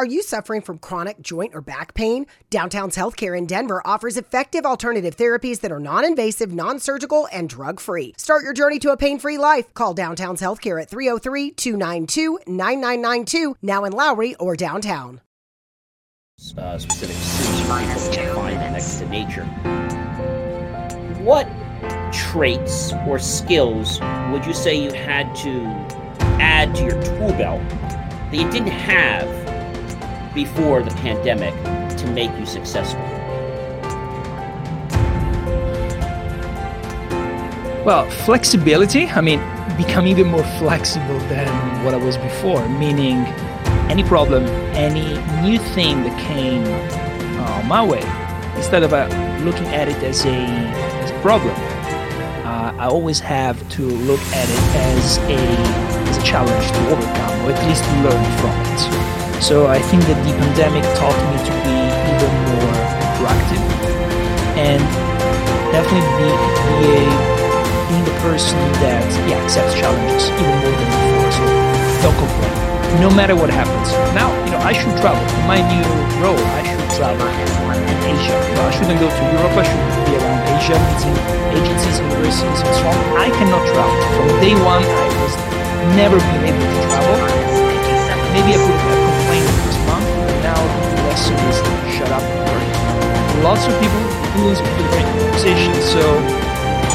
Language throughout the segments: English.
Are you suffering from chronic joint or back pain? Downtown's Healthcare in Denver offers effective alternative therapies that are non invasive, non surgical, and drug free. Start your journey to a pain free life. Call Downtown's Healthcare at 303 292 9992, now in Lowry or downtown. Uh, specific next to nature. What traits or skills would you say you had to add to your tool belt that you didn't have before the pandemic to make you successful? Well, flexibility. I mean, become even more flexible than what I was before, meaning any problem, any new thing that came uh, my way, instead of uh, looking at it as a, as a problem, uh, I always have to look at it as a, as a challenge to overcome, or at least learn from it. So I think that the pandemic taught me to be even more proactive and definitely be, be a being the person that yeah accepts challenges even more than before. So don't complain, no matter what happens. Now you know I should travel. In my new role, I should travel in Asia. No, I shouldn't go to Europe. I should be around Asia, meeting agencies, universities, and so on. I cannot travel. From day one, I was never been able to travel. Maybe I could have Lots of people in great position, so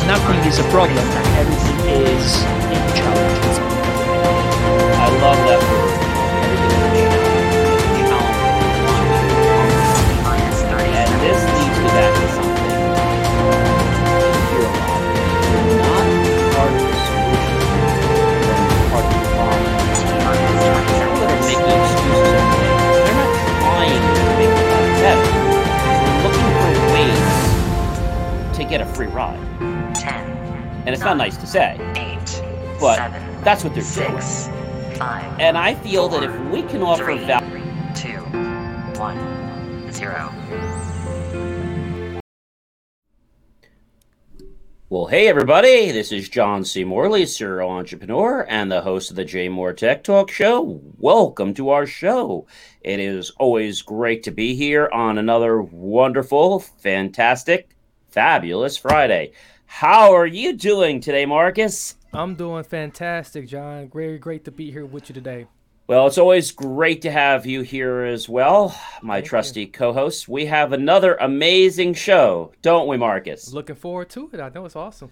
nothing is a problem. Everything is a challenge. Get a free ride. Ten. And it's not nice to say, Eight. but that's what they're doing. And I feel that if we can offer value, two, one, zero. Well, hey everybody, this is John C. Morley, serial entrepreneur and the host of the JMOR Tech Talk Show. Welcome to our show. It is always great to be here on another wonderful, fantastic, fabulous Friday. How are you doing today, Marcus? I'm doing fantastic, John. Very great to be here with you today. Well, it's always great to have you here as well, my Thank trusty co host. We have another amazing show, don't we, Marcus? Looking forward to it. I know it's awesome.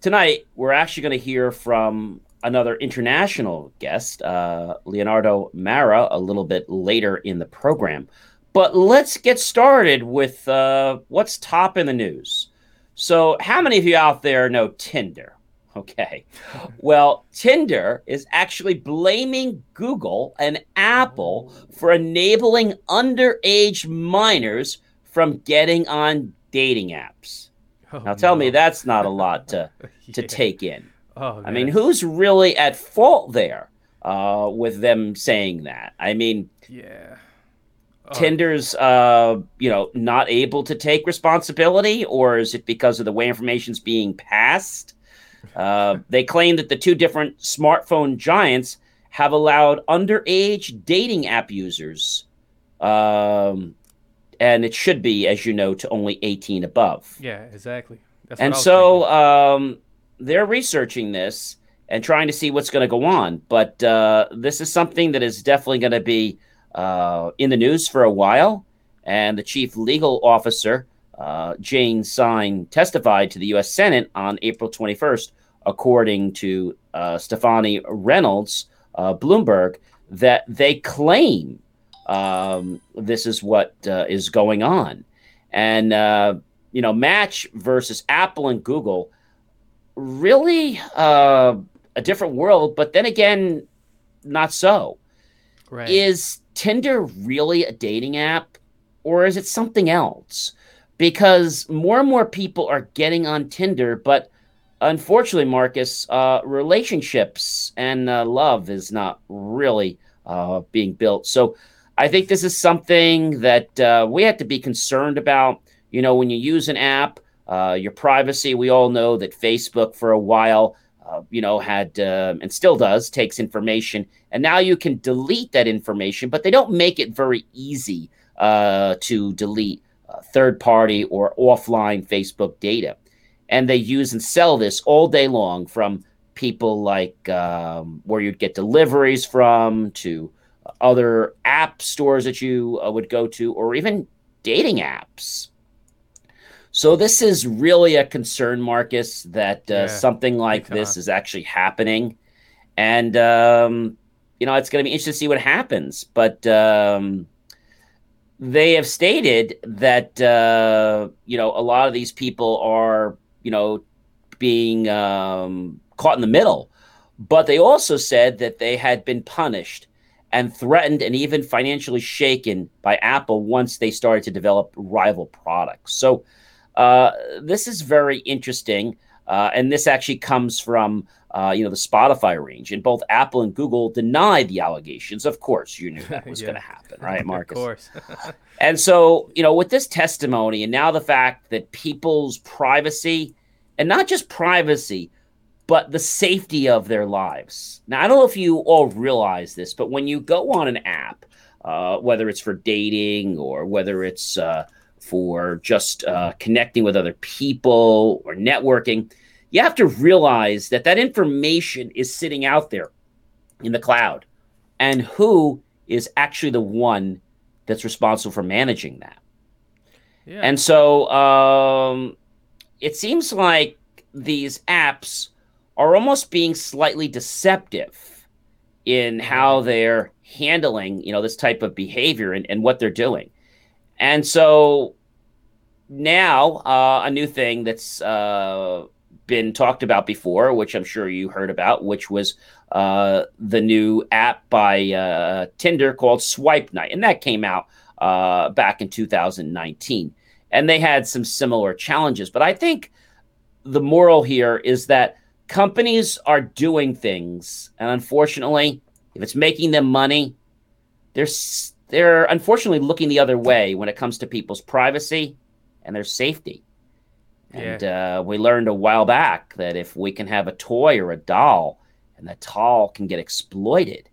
Tonight, we're actually going to hear from another international guest, uh, Leonardo Marra, a little bit later in the program. But let's get started with uh, what's top in the news. So, how many of you out there know Tinder? Okay. Well, Tinder is actually blaming Google and Apple for enabling underage minors from getting on dating apps. Oh, Now, tell me that's not a lot to, to Yeah. take in. Oh, I mean, who's really at fault there uh, with them saying that? I mean, Yeah. Oh, Tinder's, uh, you know, not able to take responsibility, or is it because of the way information's being passed? Uh, they claim that the two different smartphone giants have allowed underage dating app users, um, and it should be, as you know, to only 18 above. Yeah, exactly. That's And so um, they're researching this and trying to see what's going to go on. But uh, this is something that is definitely going to be uh, in the news for a while. And the chief legal officer, uh, Jane Sine, testified to the U.S. Senate on April 21st, according to uh, Stefani Reynolds, uh, Bloomberg, that they claim um, this is what uh, is going on. And uh, you know, Match versus Apple and Google, really uh, a different world. But then again, not so. right. Is Tinder really a dating app, or is it something else? Because more and more people are getting on Tinder, but unfortunately, Marcus, uh, relationships and uh, love is not really uh, being built. So I think this is something that uh, we have to be concerned about. You know, when you use an app, uh, your privacy, we all know that Facebook for a while uh, you know, had uh, and still does takes information, and now you can delete that information, but they don't make it very easy uh, to delete uh, third party or offline Facebook data. And they use and sell this all day long from people like um, where you'd get deliveries from to other app stores that you uh, would go to, or even dating apps. So this is really a concern, Marcus, that uh, Yeah, something like this is actually happening, and um, you know it's going to be interesting to see what happens. But um, they have stated that uh, you know a lot of these people are you know being um, caught in the middle, but they also said that they had been punished and threatened and even financially shaken by Apple once they started to develop rival products. So uh, this is very interesting, uh, and this actually comes from uh, you know the Spotify range, and both Apple and Google denied the allegations. Of course, you knew that was Yeah. going to happen, right, Marcus? Of course. And so, you know, with this testimony and now the fact that people's privacy, and not just privacy, but the safety of their lives. Now, I don't know if you all realize this, but when you go on an app, uh, whether it's for dating or whether it's uh, for just uh, connecting with other people or networking, you have to realize that that information is sitting out there in the cloud and who is actually the one that's responsible for managing that. yeah. And so um, it seems like these apps are almost being slightly deceptive in how they're handling, you know, this type of behavior and, and what they're doing. And so now uh, a new thing that's uh, been talked about before, which I'm sure you heard about, which was uh, the new app by uh, Tinder called Swipe Night, and that came out uh, back in 2019, and they had some similar challenges. But I think the moral here is that companies are doing things, and unfortunately, if it's making them money, they're they're unfortunately looking the other way when it comes to people's privacy and their safety. And uh, we learned a while back that if we can have a toy or a doll, and the doll can get exploited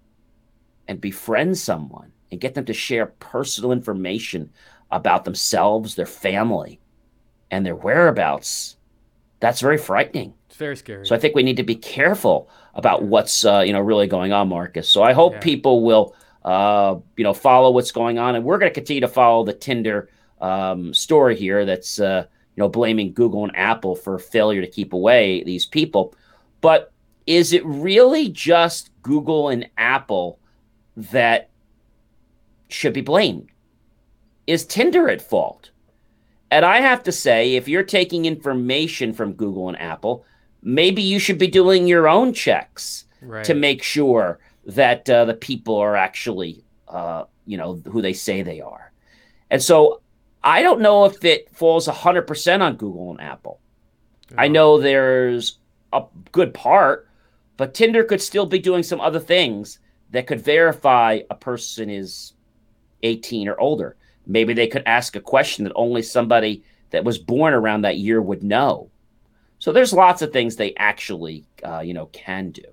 and befriend someone and get them to share personal information about themselves, their family, and their whereabouts, that's very frightening. it's very scary. So I think we need to be careful about what's uh, you know really going on, Marcus. So I hope Yeah. people will uh, you know follow what's going on, and we're going to continue to follow the Tinder um, story here. That's uh, you know blaming Google and Apple for failure to keep away these people. But is it really just Google and Apple that should be blamed? Is Tinder at fault? And I have to say, if you're taking information from Google and Apple, maybe you should be doing your own checks right. to make sure that uh, the people are actually, uh, you know, who they say they are. And so I don't know if it falls 100% on Google and Apple. I know there's a good part, but Tinder could still be doing some other things that could verify a person is 18 or older. Maybe they could ask a question that only somebody that was born around that year would know. So there's lots of things they actually, uh, you know, can do.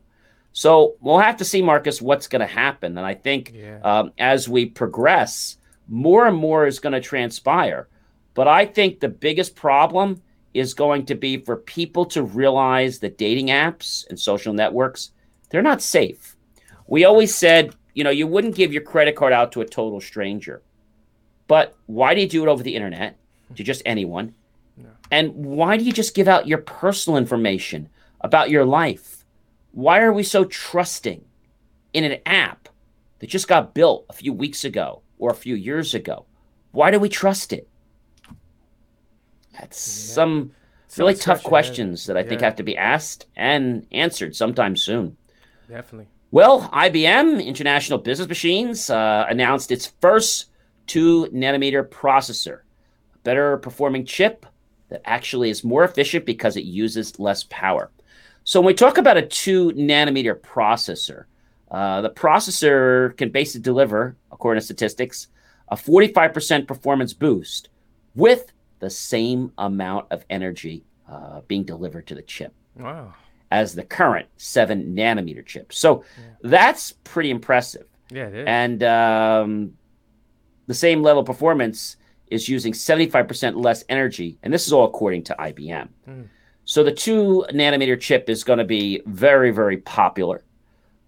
So we'll have to see, Marcus, what's going to happen. And I think Yeah. um, as we progress, more and more is going to transpire. But I think the biggest problem is going to be for people to realize that dating apps and social networks, they're not safe. We always said, you know, you wouldn't give your credit card out to a total stranger. But why do you do it over the internet to just anyone? No. And why do you just give out your personal information about your life? Why are we so trusting in an app that just got built a few weeks ago or a few years ago? Why do we trust it? That's some Some really tough scratch your head. questions that I think have to be asked and answered sometime soon. Definitely. Well, IBM International Business Machines uh, announced its first two nanometer processor, a better performing chip that actually is more efficient because it uses less power. So when we talk about a two nanometer processor, uh, the processor can basically deliver, according to statistics, a 45% performance boost with the same amount of energy uh, being delivered to the chip. Wow. as the current seven nanometer chip. So yeah. that's pretty impressive. Yeah, it is. And um, the same level of performance is using 75% less energy. And this is all according to IBM. Mm. So the two nanometer chip is going to be very, very popular.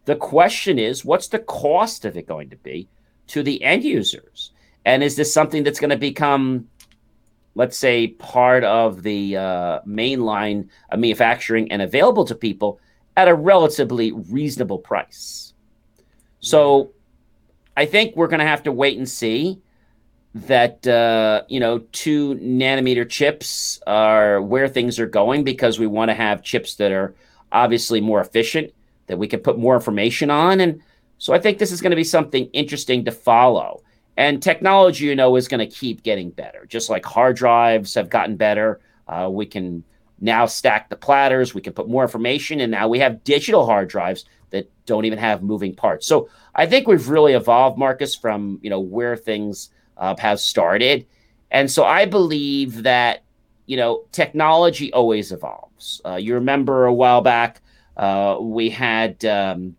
The question is, what's the cost of it going to be to the end users? And is this something that's going to become, let's say, part of the uh, mainline manufacturing and available to people at a relatively reasonable price? So I think we're going to have to wait and see that uh, you know two nanometer chips are where things are going because we want to have chips that are obviously more efficient that we can put more information on and so i think this is going to be something interesting to follow and technology you know is going to keep getting better just like hard drives have gotten better uh, we can now stack the platters we can put more information and now we have digital hard drives that don't even have moving parts so i think we've really evolved marcus from you know where things uh, have started. And so I believe that, you know, technology always evolves. Uh, you remember a while back, uh, we had um,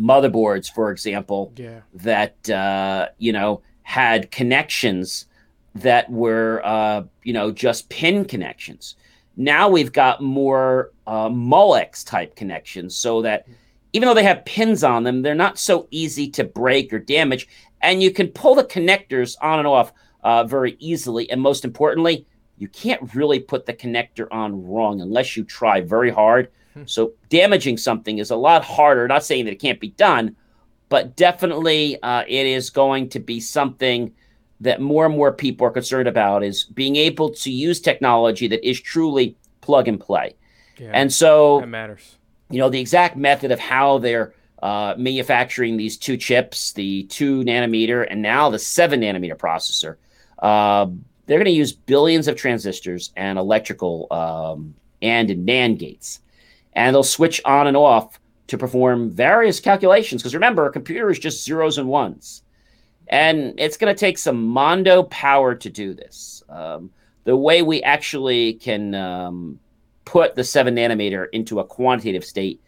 motherboards, for example, yeah. that, uh, you know, had connections that were, uh, you know, just pin connections. Now we've got more uh, Molex type connections so that even though they have pins on them, they're not so easy to break or damage and you can pull the connectors on and off uh, very easily. And most importantly, you can't really put the connector on wrong unless you try very hard. Hmm. So damaging something is a lot harder. Not saying that it can't be done, but definitely uh, it is going to be something that more and more people are concerned about is being able to use technology that is truly plug and play. Yeah, and so that matters. You know, the exact method of how they're uh, manufacturing these two chips, the two nanometer and now the seven nanometer processor. Uh, they're going to use billions of transistors and electrical um, and NAND gates, and they'll switch on and off to perform various calculations. Because remember, a computer is just zeros and ones, and it's going to take some Mondo power to do this. Um, the way we actually can um, put the seven nanometer into a quantitative state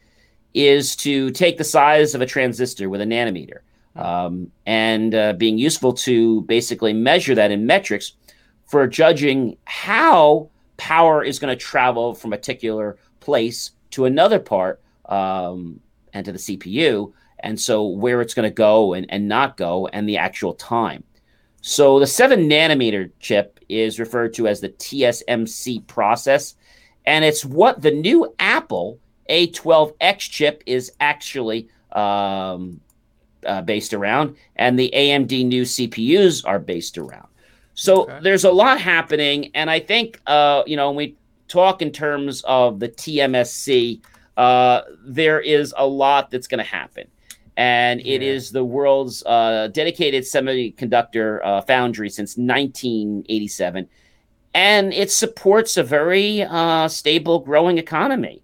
is to take the size of a transistor with a nanometer um, and uh, being useful to basically measure that in metrics for judging how power is going to travel from a particular place to another part um, and to the CPU. And so where it's going to go and, and not go and the actual time. So the seven nanometer chip is referred to as the TSMC process. And it's what the new Apple a12X chip is actually um, uh, based around, and the AMD new CPUs are based around. So okay. there's a lot happening, and I think uh, you know when we talk in terms of the TMSC, uh, there is a lot that's going to happen, and yeah. it is the world's uh, dedicated semiconductor uh, foundry since 1987, and it supports a very uh, stable, growing economy.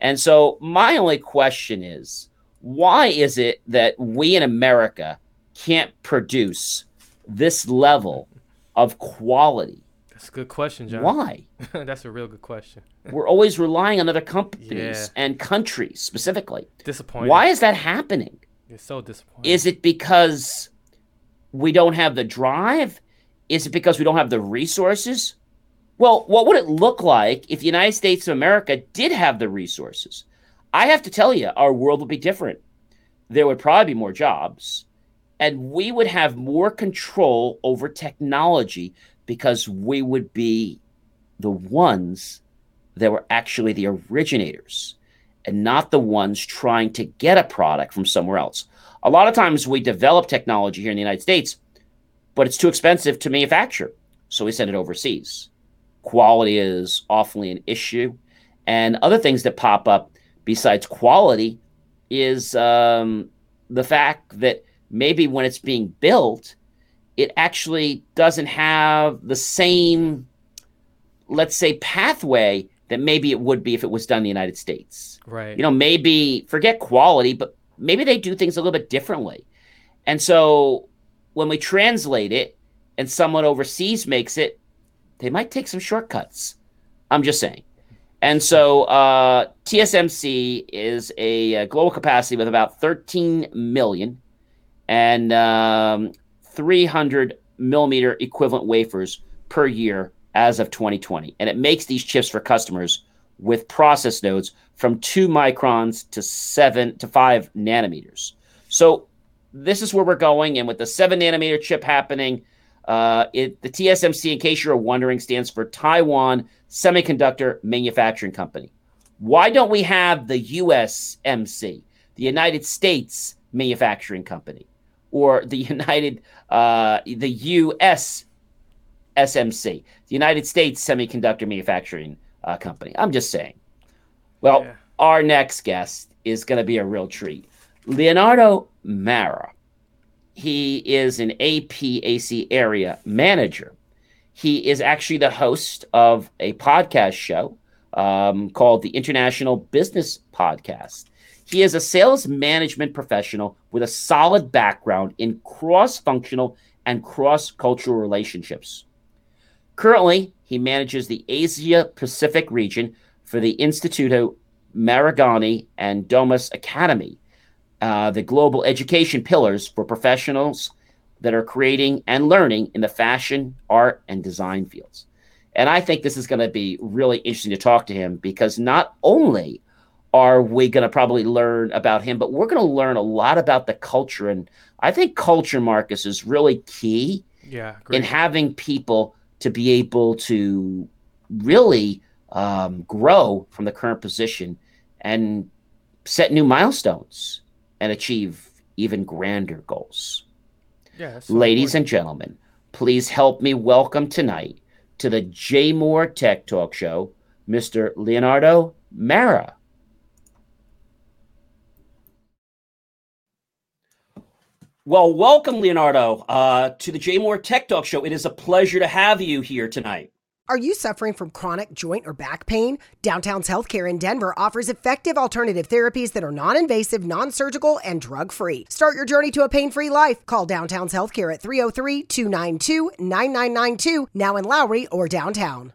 And so my only question is why is it that we in America can't produce this level of quality? That's a good question, John. Why? That's a real good question. We're always relying on other companies yeah. and countries specifically. Disappointing. Why is that happening? It's so disappointing. Is it because we don't have the drive? Is it because we don't have the resources? Well, what would it look like if the United States of America did have the resources? I have to tell you, our world would be different. There would probably be more jobs, and we would have more control over technology because we would be the ones that were actually the originators and not the ones trying to get a product from somewhere else. A lot of times we develop technology here in the United States, but it's too expensive to manufacture. So we send it overseas quality is awfully an issue. And other things that pop up besides quality is um, the fact that maybe when it's being built, it actually doesn't have the same, let's say, pathway that maybe it would be if it was done in the United States. Right. You know, maybe forget quality, but maybe they do things a little bit differently. And so when we translate it and someone overseas makes it, they might take some shortcuts. I'm just saying. And so uh, TSMC is a, global capacity with about 13 million and um, 300 millimeter equivalent wafers per year as of 2020. And it makes these chips for customers with process nodes from two microns to seven to five nanometers. So this is where we're going. And with the seven nanometer chip happening, uh, it, the TSMC, in case you're wondering, stands for Taiwan Semiconductor Manufacturing Company. Why don't we have the USMC, the United States Manufacturing Company, or the United, uh, the US SMC, the United States Semiconductor Manufacturing uh, Company? I'm just saying. Well, yeah. our next guest is going to be a real treat. Leonardo Marra he is an APAC area manager. He is actually the host of a podcast show um, called the International Business Podcast. He is a sales management professional with a solid background in cross functional and cross cultural relationships. Currently, he manages the Asia Pacific region for the Istituto Marangoni and Domus Academy uh, the global education pillars for professionals that are creating and learning in the fashion, art, and design fields. And I think this is going to be really interesting to talk to him because not only are we going to probably learn about him, but we're going to learn a lot about the culture. And I think culture, Marcus, is really key yeah, in having people to be able to really um, grow from the current position and set new milestones and achieve even grander goals. Yeah, Ladies and gentlemen, please help me welcome tonight to the JMOR Tech Talk Show, Mr. Leonardo Marra. Well, welcome, Leonardo, uh, to the JMOR Tech Talk Show. It is a pleasure to have you here tonight. Are you suffering from chronic joint or back pain? Downtown's Healthcare in Denver offers effective alternative therapies that are non invasive, non surgical, and drug free. Start your journey to a pain free life. Call Downtown's Healthcare at 303 292 9992, now in Lowry or downtown.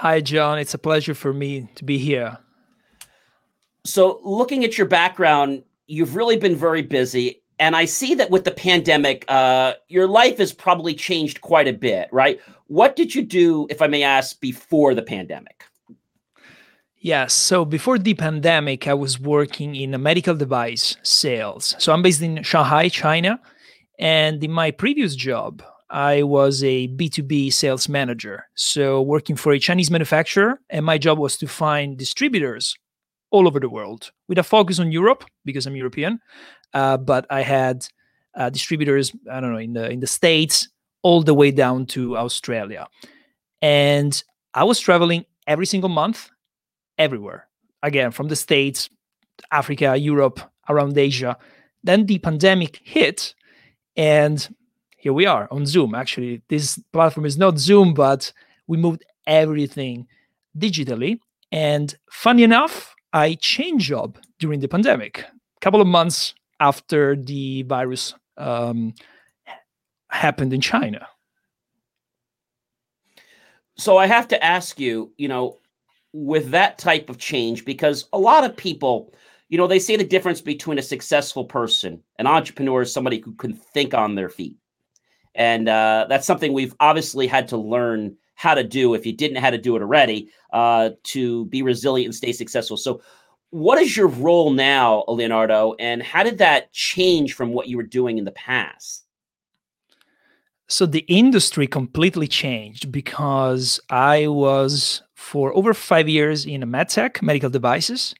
Hi, John. It's a pleasure for me to be here. So, looking at your background, you've really been very busy. And I see that with the pandemic, uh, your life has probably changed quite a bit, right? What did you do, if I may ask, before the pandemic? Yes. So before the pandemic, I was working in a medical device sales. So I'm based in Shanghai, China. And in my previous job, I was a B2B sales manager. So, working for a Chinese manufacturer, and my job was to find distributors all over the world with a focus on Europe because I'm European. Uh, but I had uh, distributors, I don't know, in the in the States, all the way down to Australia. And I was traveling every single month, everywhere. Again, from the States, Africa, Europe, around Asia. Then the pandemic hit, and here we are on Zoom. Actually, this platform is not Zoom, but we moved everything digitally. And funny enough, I changed job during the pandemic, a couple of months after the virus um, happened in China. So I have to ask you, you know, with that type of change, because a lot of people, you know, they say the difference between a successful person, an entrepreneur, is somebody who can think on their feet. And uh, that's something we've obviously had to learn how to do if you didn't how to do it already uh, to be resilient and stay successful. So, what is your role now, Leonardo, and how did that change from what you were doing in the past? So, the industry completely changed because I was for over five years in medtech, medical devices,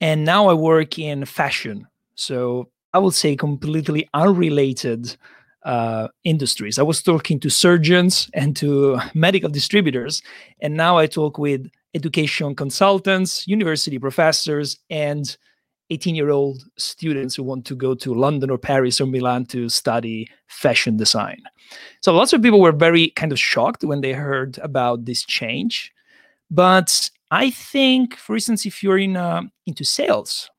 and now I work in fashion. So, I would say completely unrelated uh, industries. I was talking to surgeons and to medical distributors, and now I talk with education consultants, university professors, and 18 year old students who want to go to London or Paris or Milan to study fashion design. So lots of people were very kind of shocked when they heard about this change. But I think, for instance, if you're in uh, into sales,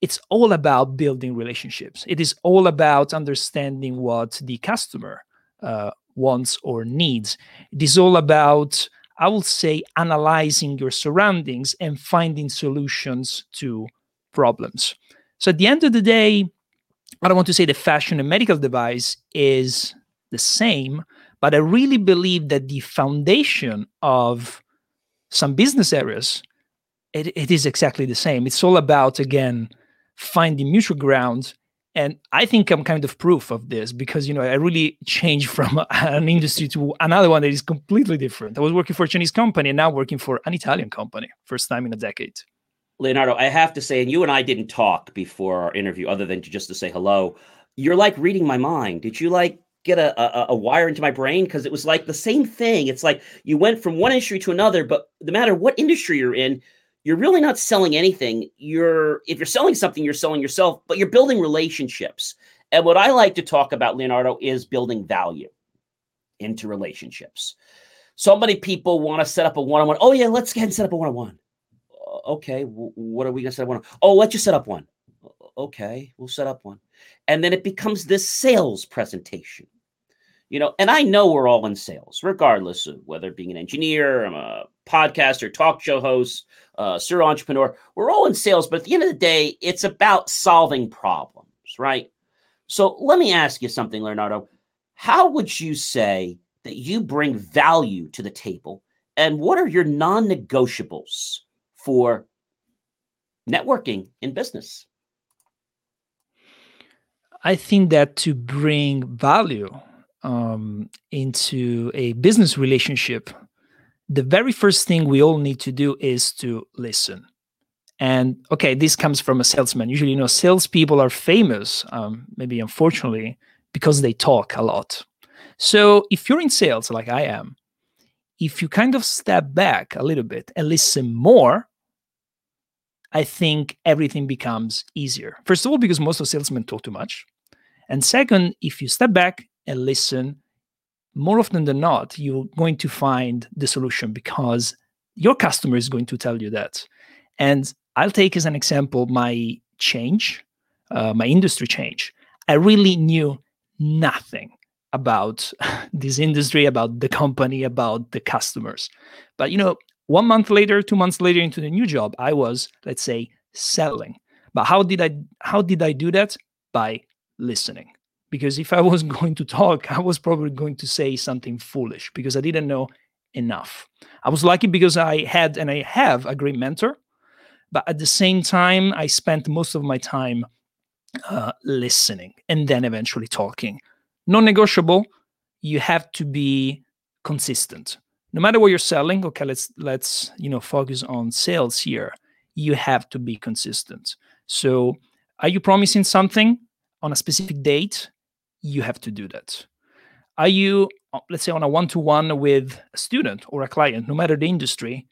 it's all about building relationships. It is all about understanding what the customer uh, wants or needs. It is all about, I will say, analyzing your surroundings and finding solutions to problems. So at the end of the day, I don't want to say the fashion and medical device is the same, but I really believe that the foundation of some business areas it, it is exactly the same. It's all about again finding mutual ground and i think i'm kind of proof of this because you know i really changed from an industry to another one that is completely different. I was working for a chinese company and now working for an italian company first time in a decade. Leonardo i have to say and you and i didn't talk before our interview other than just to say hello. You're like reading my mind. Did you like get a, a, a wire into my brain? Because it was like the same thing. It's like you went from one industry to another but no matter what industry you're in you're really not selling anything. You're if you're selling something, you're selling yourself, but you're building relationships. And what I like to talk about, Leonardo, is building value into relationships. So many people want to set up a one-on-one. Oh yeah, let's get and set up a one-on-one. Okay, what are we gonna set up one? Oh, let's just set up one. Okay, we'll set up one, and then it becomes this sales presentation you know and i know we're all in sales regardless of whether being an engineer i'm a podcaster talk show host uh, serial entrepreneur we're all in sales but at the end of the day it's about solving problems right? So let me ask you something leonardo. How would you say that you bring value to the table? And what are your non-negotiables for networking in business? I think that to bring value um, into a business relationship, the very first thing we all need to do is to listen. And okay, this comes from a salesman. Usually, you know, salespeople are famous, um, maybe unfortunately, because they talk a lot. So if you're in sales like I am, if you kind of step back a little bit and listen more, I think everything becomes easier. First of all, because most of salesmen talk too much. And second, if you step back and listen, more often than not, you're going to find the solution because your customer is going to tell you that. And I'll take as an example my change, uh, my industry change. I really knew nothing about this industry, about the company, about the customers. But you know, one month later, two months later into the new job, I was, let's say, selling. But how did I how did I do that? By listening because if I was going to talk, I was probably going to say something foolish because I didn't know enough. I was lucky because I had and I have a great mentor, but at the same time, I spent most of my time uh, listening and then eventually talking. Non negotiable, you have to be consistent. No matter what you're selling, okay, let's let's you know focus on sales here. You have to be consistent. So, are you promising something on a specific date? You have to do that. Are you, uh, let's say, on a one to one with a student or a client, no matter the industry,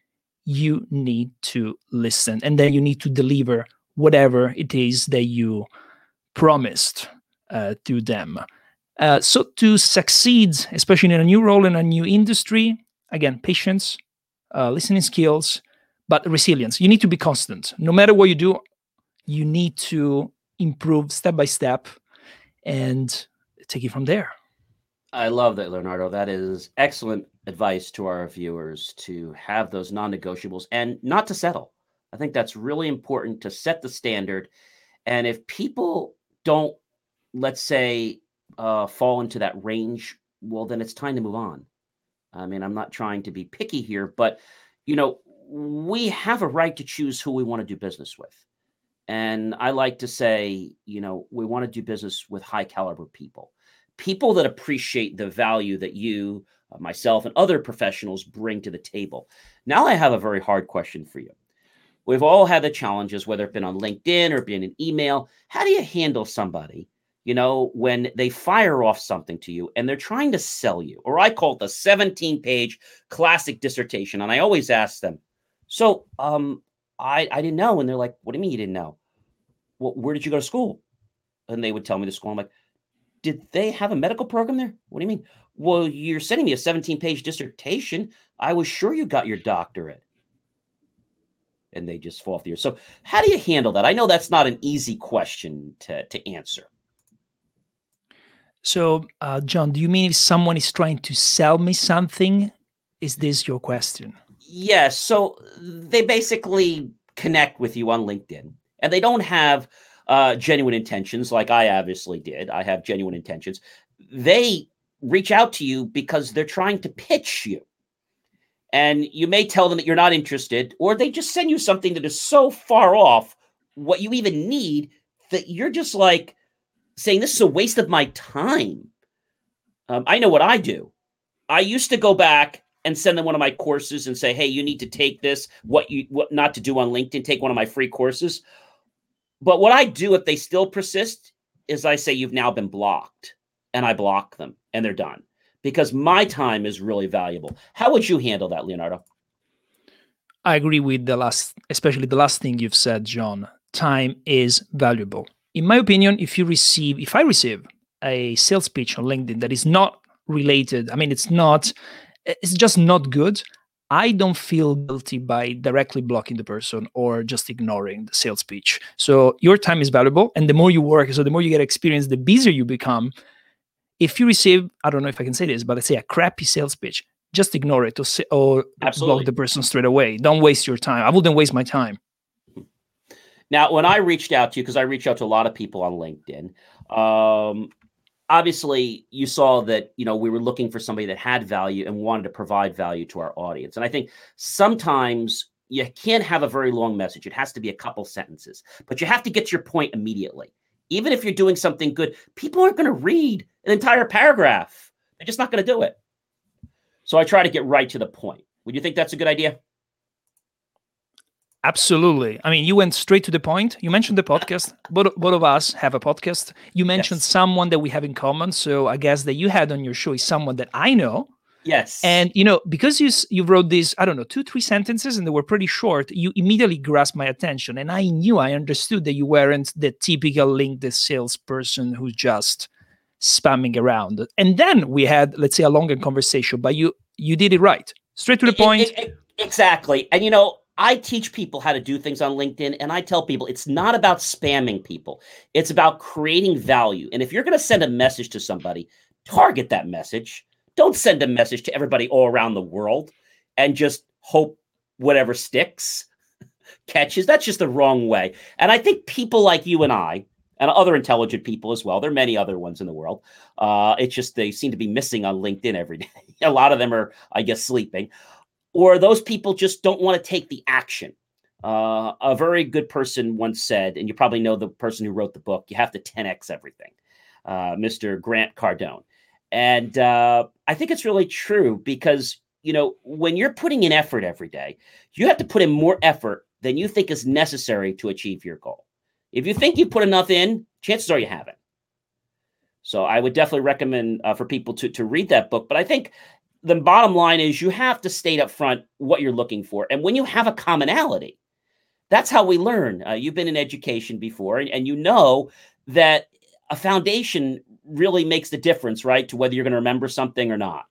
you need to listen and then you need to deliver whatever it is that you promised uh, to them. Uh, so, to succeed, especially in a new role in a new industry, again, patience, uh, listening skills, but resilience. You need to be constant. No matter what you do, you need to improve step by step and take you from there. I love that, Leonardo. That is excellent advice to our viewers to have those non negotiables and not to settle. I think that's really important to set the standard. And if people don't, let's say, uh, fall into that range, well, then it's time to move on. I mean, I'm not trying to be picky here, but, you know, we have a right to choose who we want to do business with. And I like to say, you know, we want to do business with high caliber people people that appreciate the value that you, uh, myself, and other professionals bring to the table. Now, I have a very hard question for you. We've all had the challenges, whether it's been on LinkedIn or been an email. How do you handle somebody, you know, when they fire off something to you and they're trying to sell you? Or I call it the 17 page classic dissertation. And I always ask them, So um, I I didn't know, and they're like, "What do you mean you didn't know? Well, where did you go to school?" And they would tell me the school. I'm like, "Did they have a medical program there? What do you mean?" Well, you're sending me a 17 page dissertation. I was sure you got your doctorate. And they just fall off the earth. So, how do you handle that? I know that's not an easy question to, to answer. So, uh, John, do you mean if someone is trying to sell me something? Is this your question? Yes. So, they basically connect with you on LinkedIn and they don't have uh, genuine intentions like I obviously did. I have genuine intentions. They reach out to you because they're trying to pitch you. And you may tell them that you're not interested, or they just send you something that is so far off what you even need that you're just like saying, This is a waste of my time. Um, I know what I do. I used to go back and send them one of my courses and say, Hey, you need to take this, what you what not to do on LinkedIn, take one of my free courses. But what I do if they still persist is I say, You've now been blocked, and I block them and they're done because my time is really valuable. How would you handle that, Leonardo? I agree with the last, especially the last thing you've said, John. Time is valuable. In my opinion, if you receive, if I receive a sales pitch on LinkedIn that is not related, I mean, it's not, it's just not good. I don't feel guilty by directly blocking the person or just ignoring the sales pitch. So your time is valuable. And the more you work, so the more you get experience, the busier you become, if you receive, I don't know if I can say this, but let's say a crappy sales pitch, just ignore it or, say, or block the person straight away. Don't waste your time. I wouldn't waste my time. Now, when I reached out to you, because I reached out to a lot of people on LinkedIn, um, obviously you saw that you know we were looking for somebody that had value and wanted to provide value to our audience. And I think sometimes you can't have a very long message; it has to be a couple sentences, but you have to get to your point immediately even if you're doing something good, people aren't going to read an entire paragraph. They're just not going to do it. So I try to get right to the point. Would you think that's a good idea? Absolutely. I mean, you went straight to the point. You mentioned the podcast. Both, both of us have a podcast. You mentioned yes. someone that we have in common. So I guess that you had on your show is someone that I know. Yes. And you know, because you you wrote these, I don't know, two, three sentences and they were pretty short, you immediately grasped my attention. And I knew, I understood that you weren't the typical LinkedIn salesperson who's just spamming around. And then we had, let's say, a longer conversation, but you you did it right. Straight to the point. It, it, it, exactly. And you know, I teach people how to do things on LinkedIn, and I tell people it's not about spamming people. It's about creating value. And if you're going to send a message to somebody, target that message don't send a message to everybody all around the world and just hope whatever sticks catches. That's just the wrong way. And I think people like you and I, and other intelligent people as well. There are many other ones in the world. Uh, it's just they seem to be missing on LinkedIn every day. a lot of them are, I guess, sleeping, or those people just don't want to take the action. Uh, a very good person once said, and you probably know the person who wrote the book, you have to 10x everything, uh, Mr. Grant Cardone. And uh, I think it's really true because, you know, when you're putting in effort every day, you have to put in more effort than you think is necessary to achieve your goal. If you think you put enough in, chances are you haven't. So I would definitely recommend uh, for people to, to read that book. But I think the bottom line is you have to state up front what you're looking for. And when you have a commonality, that's how we learn. Uh, you've been in education before, and, and you know that a foundation really makes the difference, right? To whether you're going to remember something or not.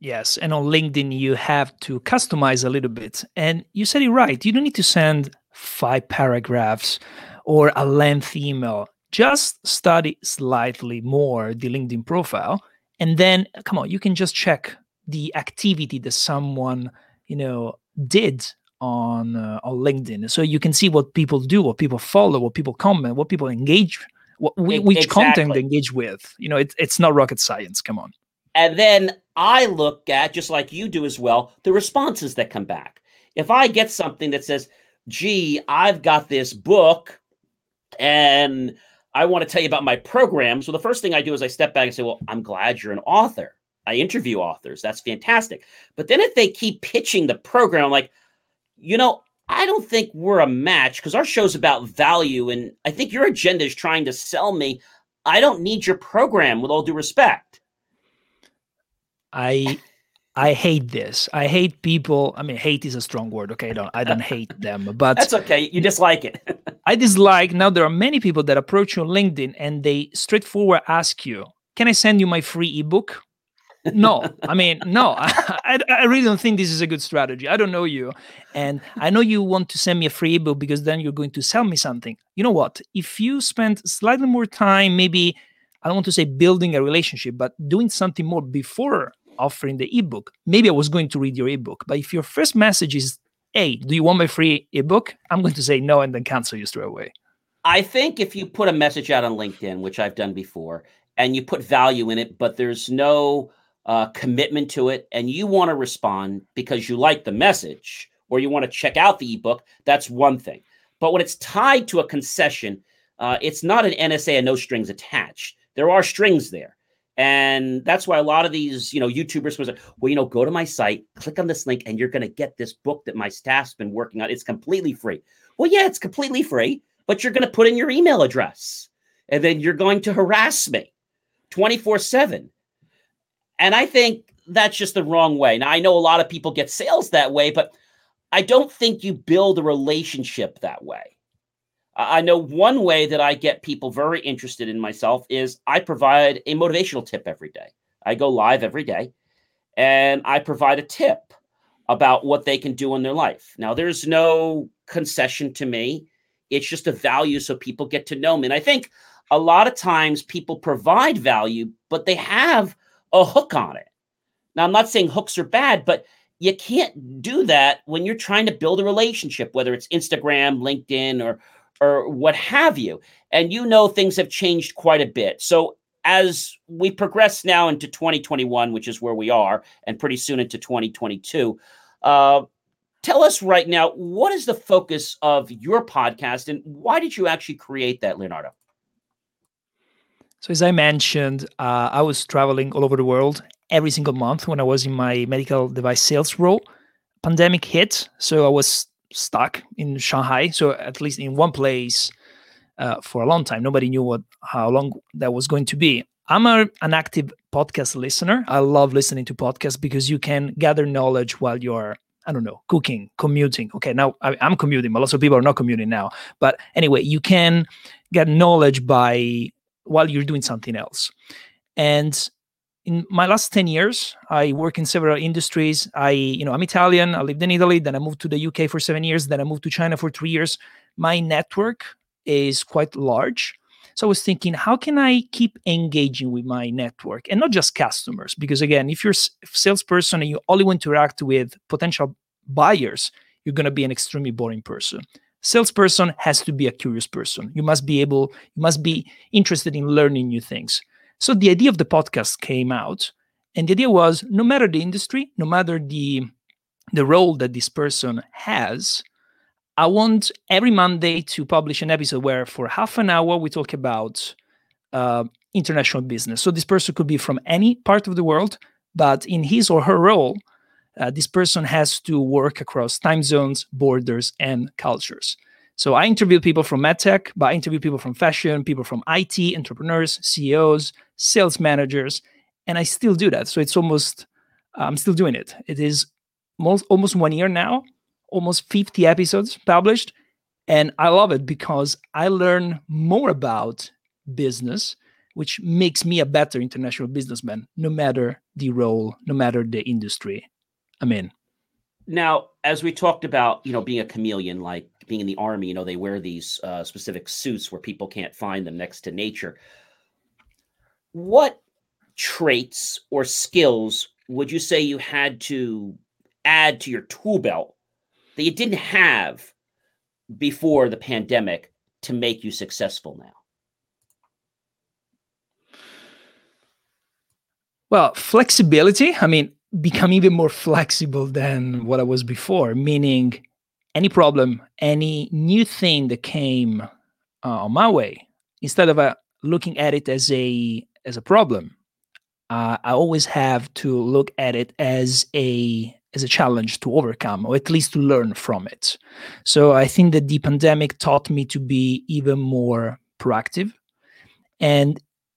Yes. And on LinkedIn, you have to customize a little bit. And you said it right. You don't need to send five paragraphs or a lengthy email. Just study slightly more the LinkedIn profile. And then, come on, you can just check the activity that someone, you know, did on uh, on LinkedIn, so you can see what people do, what people follow, what people comment, what people engage what, which exactly. content they engage with. You know, it's it's not rocket science. Come on. And then I look at just like you do as well the responses that come back. If I get something that says, "Gee, I've got this book, and I want to tell you about my program," so the first thing I do is I step back and say, "Well, I'm glad you're an author." I interview authors. That's fantastic. But then if they keep pitching the program, I'm like, you know, I don't think we're a match because our show's about value. And I think your agenda is trying to sell me. I don't need your program with all due respect. I I hate this. I hate people. I mean, hate is a strong word. Okay, I don't I don't hate them, but That's okay. You dislike it. I dislike now there are many people that approach you on LinkedIn and they straightforward ask you, "Can I send you my free ebook?" No, I mean, no, I, I really don't think this is a good strategy. I don't know you. And I know you want to send me a free ebook because then you're going to sell me something. You know what? If you spend slightly more time, maybe, I don't want to say building a relationship, but doing something more before offering the ebook, maybe I was going to read your ebook. But if your first message is, hey, do you want my free ebook? I'm going to say no and then cancel you straight away. I think if you put a message out on LinkedIn, which I've done before, and you put value in it, but there's no uh, commitment to it, and you want to respond because you like the message or you want to check out the ebook, that's one thing. But when it's tied to a concession, uh, it's not an NSA and no strings attached. There are strings there. And that's why a lot of these, you know, YouTubers was like, well, you know, go to my site, click on this link, and you're going to get this book that my staff's been working on. It's completely free. Well, yeah, it's completely free, but you're going to put in your email address and then you're going to harass me 24 7. And I think that's just the wrong way. Now, I know a lot of people get sales that way, but I don't think you build a relationship that way. I know one way that I get people very interested in myself is I provide a motivational tip every day. I go live every day and I provide a tip about what they can do in their life. Now, there's no concession to me, it's just a value so people get to know me. And I think a lot of times people provide value, but they have a hook on it. Now, I'm not saying hooks are bad, but you can't do that when you're trying to build a relationship, whether it's Instagram, LinkedIn, or or what have you. And you know things have changed quite a bit. So as we progress now into 2021, which is where we are, and pretty soon into 2022, uh, tell us right now what is the focus of your podcast and why did you actually create that, Leonardo? So, as I mentioned, uh, I was traveling all over the world every single month when I was in my medical device sales role. Pandemic hit, so I was stuck in Shanghai. So, at least in one place uh, for a long time. Nobody knew what how long that was going to be. I'm a, an active podcast listener. I love listening to podcasts because you can gather knowledge while you're I don't know, cooking, commuting. Okay, now I, am commuting, but lots of people are not commuting now. But anyway, you can get knowledge by while you're doing something else. And in my last 10 years, I work in several industries. I, you know, I'm Italian. I lived in Italy. Then I moved to the UK for seven years. Then I moved to China for three years. My network is quite large. So I was thinking, how can I keep engaging with my network and not just customers? Because again, if you're a salesperson and you only want to interact with potential buyers, you're going to be an extremely boring person salesperson has to be a curious person you must be able you must be interested in learning new things so the idea of the podcast came out and the idea was no matter the industry no matter the the role that this person has i want every monday to publish an episode where for half an hour we talk about uh, international business so this person could be from any part of the world but in his or her role uh, this person has to work across time zones, borders, and cultures. So I interview people from medtech, but I interview people from fashion, people from IT, entrepreneurs, CEOs, sales managers, and I still do that. So it's almost, I'm still doing it. It is most, almost one year now, almost 50 episodes published. And I love it because I learn more about business, which makes me a better international businessman, no matter the role, no matter the industry I'm in. Now, as we talked about, you know, being a chameleon, like being in the army, you know, they wear these uh, specific suits where people can't find them next to nature. What traits or skills would you say you had to add to your tool belt that you didn't have before the pandemic to make you successful now? Well, flexibility. I mean, become even more flexible than what I was before, meaning any problem, any new thing that came uh, on my way, instead of uh, looking at it as a as a problem, uh, I always have to look at it as a as a challenge to overcome, or at least to learn from it. So I think that the pandemic taught me to be even more proactive, and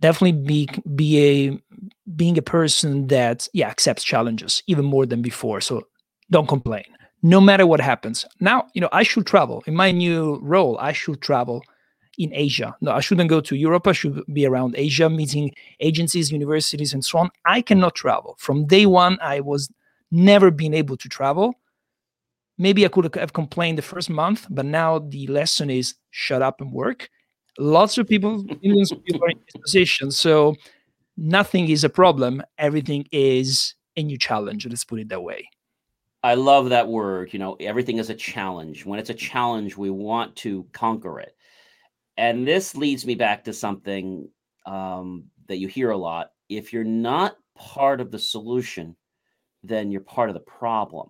definitely be be a being a person that yeah accepts challenges even more than before. So don't complain. No matter what happens. Now you know i should travel. In my new role i should travel in asia. No i shouldn't go to europe. I should be around asia meeting agencies universities and so on. I cannot travel. From day one i was never been able to travel. Maybe i could have complained the first month but now the lesson is shut up and work lots of people, millions of people are in this position. So nothing is a problem. Everything is a new challenge. Let's put it that way. I love that word. You know, everything is a challenge. When it's a challenge, we want to conquer it. And this leads me back to something um, that you hear a lot. If you're not part of the solution, then you're part of the problem.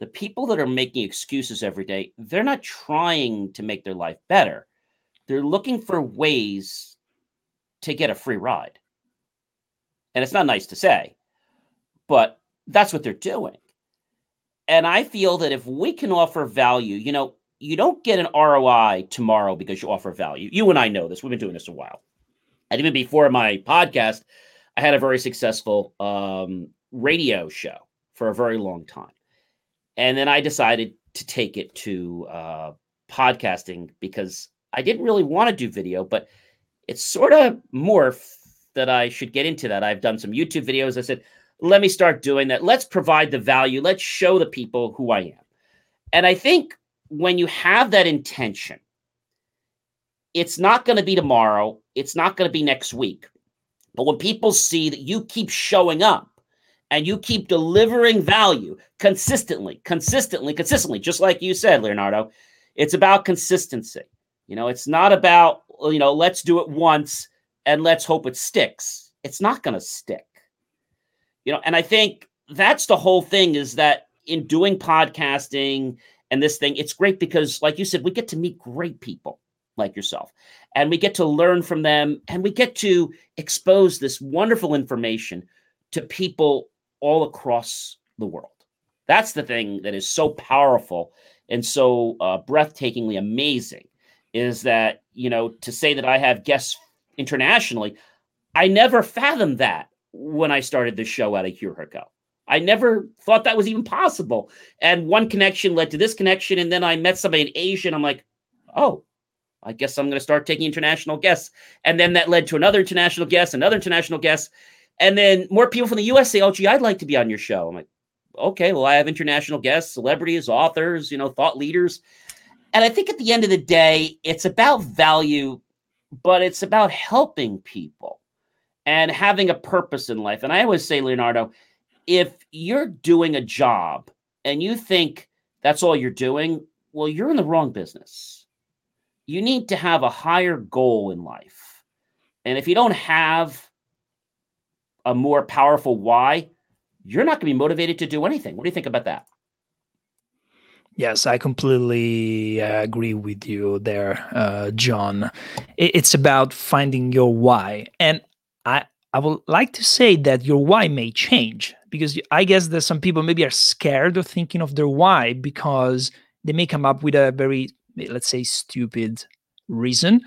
The people that are making excuses every day, they're not trying to make their life better they're looking for ways to get a free ride. And it's not nice to say, but that's what they're doing. And I feel that if we can offer value, you know, you don't get an ROI tomorrow because you offer value. You and I know this. We've been doing this a while. And even before my podcast, I had a very successful um, radio show for a very long time. And then I decided to take it to uh, podcasting because I didn't really want to do video, but it's sort of morph that I should get into that. I've done some YouTube videos. I said, let me start doing that. Let's provide the value. Let's show the people who I am. And I think when you have that intention, it's not going to be tomorrow. It's not going to be next week. But when people see that you keep showing up and you keep delivering value consistently, consistently, consistently, just like you said, Leonardo, it's about consistency. You know, it's not about, you know, let's do it once and let's hope it sticks. It's not going to stick. You know, and I think that's the whole thing is that in doing podcasting and this thing, it's great because, like you said, we get to meet great people like yourself and we get to learn from them and we get to expose this wonderful information to people all across the world. That's the thing that is so powerful and so uh, breathtakingly amazing is that you know to say that I have guests internationally, I never fathomed that when I started the show out year ago. I never thought that was even possible. And one connection led to this connection, and then I met somebody in Asia, and I'm like, oh, I guess I'm going to start taking international guests. And then that led to another international guest, another international guest, and then more people from the U.S. say, "Oh, gee, I'd like to be on your show." I'm like, okay, well, I have international guests, celebrities, authors, you know, thought leaders. And I think at the end of the day, it's about value, but it's about helping people and having a purpose in life. And I always say, Leonardo, if you're doing a job and you think that's all you're doing, well, you're in the wrong business. You need to have a higher goal in life. And if you don't have a more powerful why, you're not going to be motivated to do anything. What do you think about that? Yes, I completely uh, agree with you there, uh, John. It's about finding your why. And I, I would like to say that your why may change because I guess that some people maybe are scared of thinking of their why because they may come up with a very, let's say, stupid reason.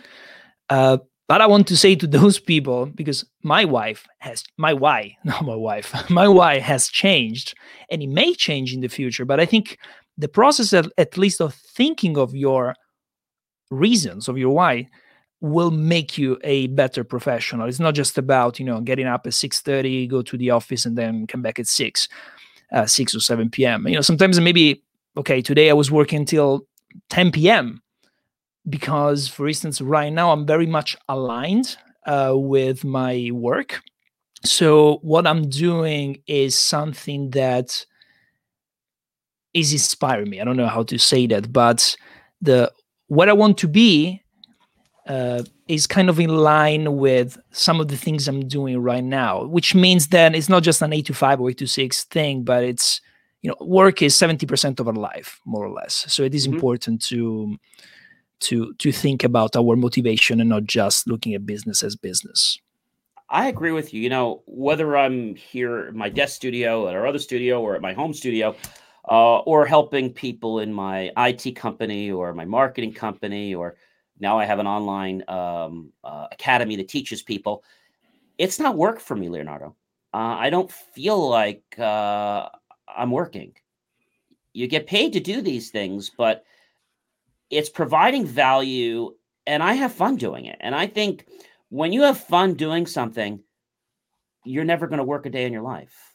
Uh, but I want to say to those people because my wife has my why, not my wife, my why has changed and it may change in the future. But I think the process at, at least of thinking of your reasons of your why will make you a better professional it's not just about you know getting up at 6.30 go to the office and then come back at 6 uh, 6 or 7 p.m you know sometimes maybe okay today i was working until 10 p.m because, for instance, right now I'm very much aligned uh, with my work. So what I'm doing is something that is inspiring me. I don't know how to say that, but the what I want to be uh, is kind of in line with some of the things I'm doing right now, which means that it's not just an eight to five or eight to six thing, but it's you know work is 70% of our life more or less so it is Mhm. important to to to think about our motivation and not just looking at business as business I agree with you. You know, whether I'm here at my desk studio, at our other studio, or at my home studio, uh, or helping people in my IT company or my marketing company, or now I have an online um, uh, academy that teaches people, it's not work for me, Leonardo. Uh, I don't feel like uh, I'm working. You get paid to do these things, but it's providing value, and I have fun doing it. And I think when you have fun doing something, you're never going to work a day in your life.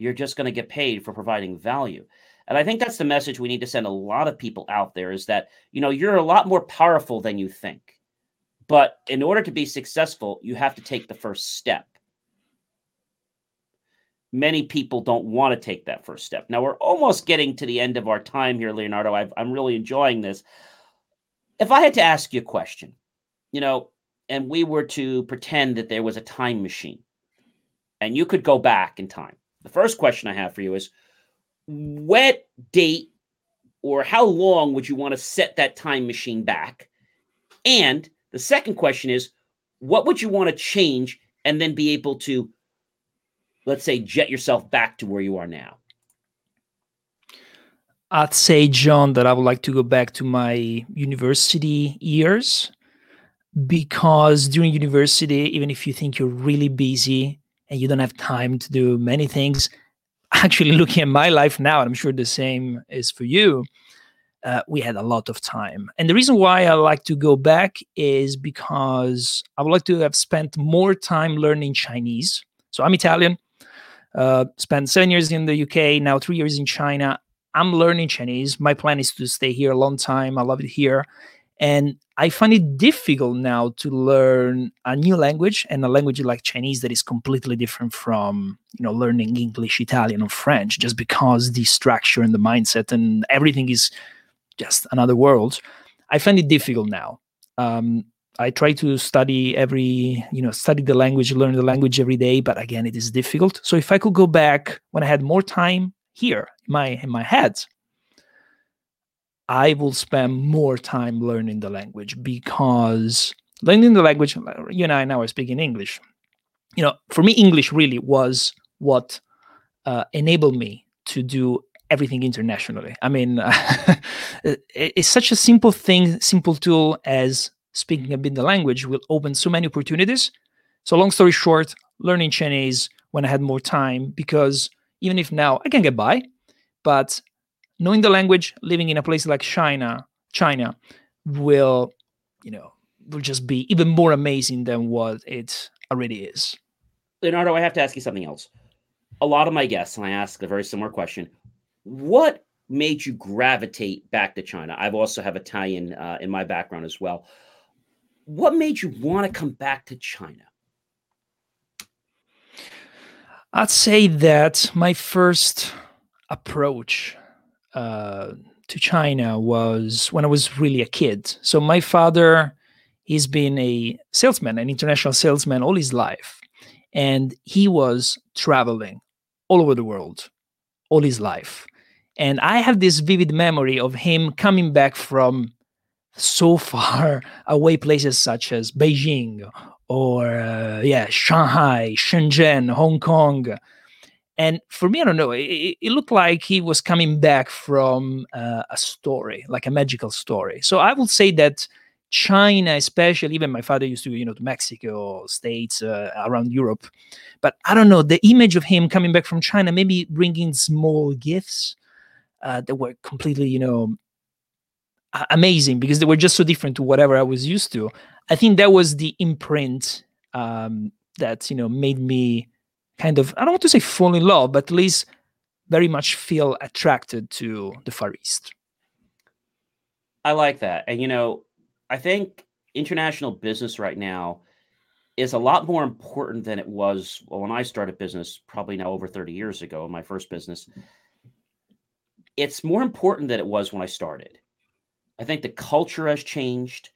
You're just going to get paid for providing value. And I think that's the message we need to send a lot of people out there is that, you know, you're a lot more powerful than you think. But in order to be successful, you have to take the first step. Many people don't want to take that first step. Now, we're almost getting to the end of our time here, Leonardo. I've, I'm really enjoying this. If I had to ask you a question, you know, and we were to pretend that there was a time machine and you could go back in time, the first question I have for you is what date or how long would you want to set that time machine back? And the second question is what would you want to change and then be able to, let's say, jet yourself back to where you are now? i'd say john that i would like to go back to my university years because during university even if you think you're really busy and you don't have time to do many things actually looking at my life now and i'm sure the same is for you uh, we had a lot of time. And the reason why i like to go back is because i would like to have spent more time learning chinese. So i'm italian uh, spent seven years in the uk now three years in china. I'm learning chinese. My plan is to stay here a long time. I love it here. And I find it difficult now to learn a new language and a language like Chinese that is completely different from, you know, learning English, Italian, or French, just because the structure and the mindset and everything is just another world. I find it difficult now. Um, I try to study every, you know, study the language, learn the language every day, but again, it is difficult. So if I could go back when I had more time here in my in my head, I will spend more time learning the language because learning the language, you and I now are speaking English. You know, for me, English really was what uh, enabled me to do everything internationally. I mean, it's such a simple thing, simple tool as speaking a bit the language will open so many opportunities. So, long story short, learning Chinese when I had more time because even if now I can get by, but knowing the language, living in a place like China, China will, you know, will just be even more amazing than what it already is. Leonardo, I have to ask you something else. A lot of my guests, and I ask a very similar question what made you gravitate back to China? I've also have Italian uh, in my background as well. What made you want to come back to China? I'd say that my first approach uh, to China was when I was really a kid. So my father, he's been a salesman, an international salesman all his life, and he was traveling all over the world all his life. And I have this vivid memory of him coming back from so far away places such as Beijing or uh, yeah Shanghai, Shenzhen, Hong Kong, and for me, I don't know. It, it- looked like he was coming back from uh, a story, like a magical story. So I would say that China, especially, even my father used to, you know, to Mexico, states uh, around Europe, but I don't know. The image of him coming back from China, maybe bringing small gifts uh, that were completely, you know, amazing because they were just so different to whatever I was used to. I think that was the imprint um, that you know made me kind of I don't want to say fall in love, but at least very much feel attracted to the Far East. I like that. And you know, I think international business right now is a lot more important than it was well, when I started business, probably now over 30 years ago, in my first business. It's more important than it was when I started. I think the culture has changed,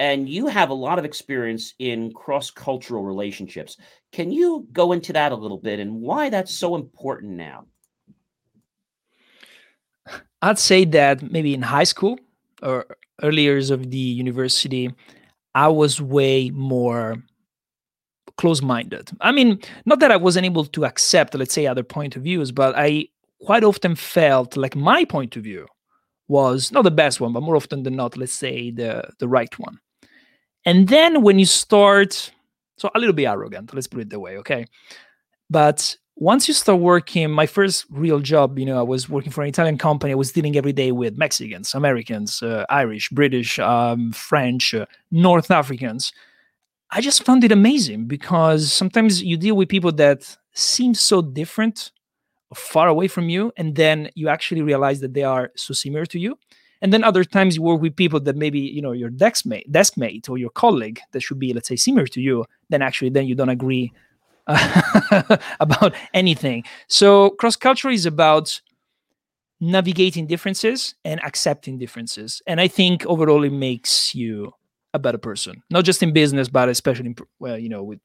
and you have a lot of experience in cross cultural relationships. Can you go into that a little bit and why that's so important now? I'd say that maybe in high school or early years of the university, I was way more close minded. I mean, not that I wasn't able to accept, let's say, other point of views, but I quite often felt like my point of view was not the best one, but more often than not, let's say, the, the right one. And then when you start, so a little bit arrogant, let's put it that way, okay? But once you start working, my first real job, you know, I was working for an Italian company. I was dealing every day with Mexicans, Americans, uh, Irish, British, um, French, uh, North Africans. I just found it amazing because sometimes you deal with people that seem so different, far away from you, and then you actually realize that they are so similar to you. And then other times you work with people that maybe you know your desk mate, desk mate or your colleague that should be, let's say, similar to you. Then actually, then you don't agree about anything. So cross culture is about navigating differences and accepting differences. And I think overall it makes you a better person, not just in business, but especially in, well, you know, with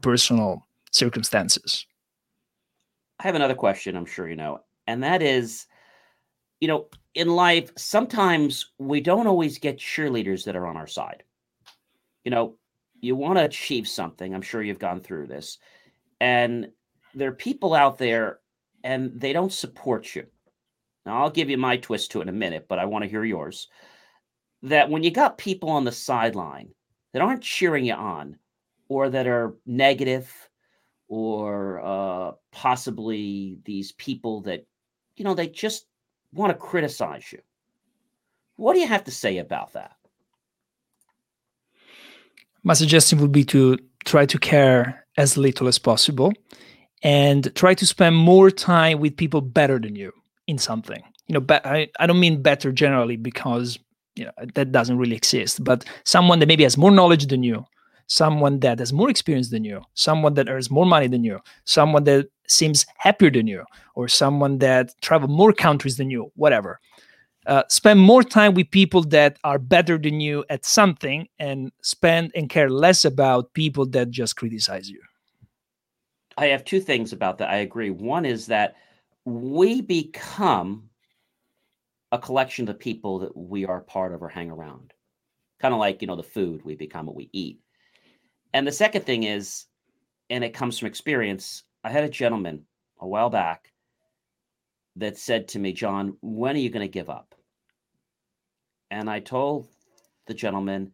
personal circumstances. I have another question, I'm sure you know, and that is, you know, in life, sometimes we don't always get cheerleaders that are on our side. You know, you want to achieve something. I'm sure you've gone through this. And there are people out there and they don't support you. Now, I'll give you my twist to it in a minute, but I want to hear yours. That when you got people on the sideline that aren't cheering you on or that are negative or uh, possibly these people that, you know, they just want to criticize you. What do you have to say about that? my suggestion would be to try to care as little as possible and try to spend more time with people better than you in something you know but I, I don't mean better generally because you know that doesn't really exist but someone that maybe has more knowledge than you someone that has more experience than you someone that earns more money than you someone that seems happier than you or someone that travel more countries than you whatever. Uh, spend more time with people that are better than you at something and spend and care less about people that just criticize you. I have two things about that. I agree. One is that we become a collection of the people that we are part of or hang around. Kind of like you know the food we become what we eat and the second thing is and it comes from experience i had a gentleman a while back that said to me john when are you going to give up and I told the gentleman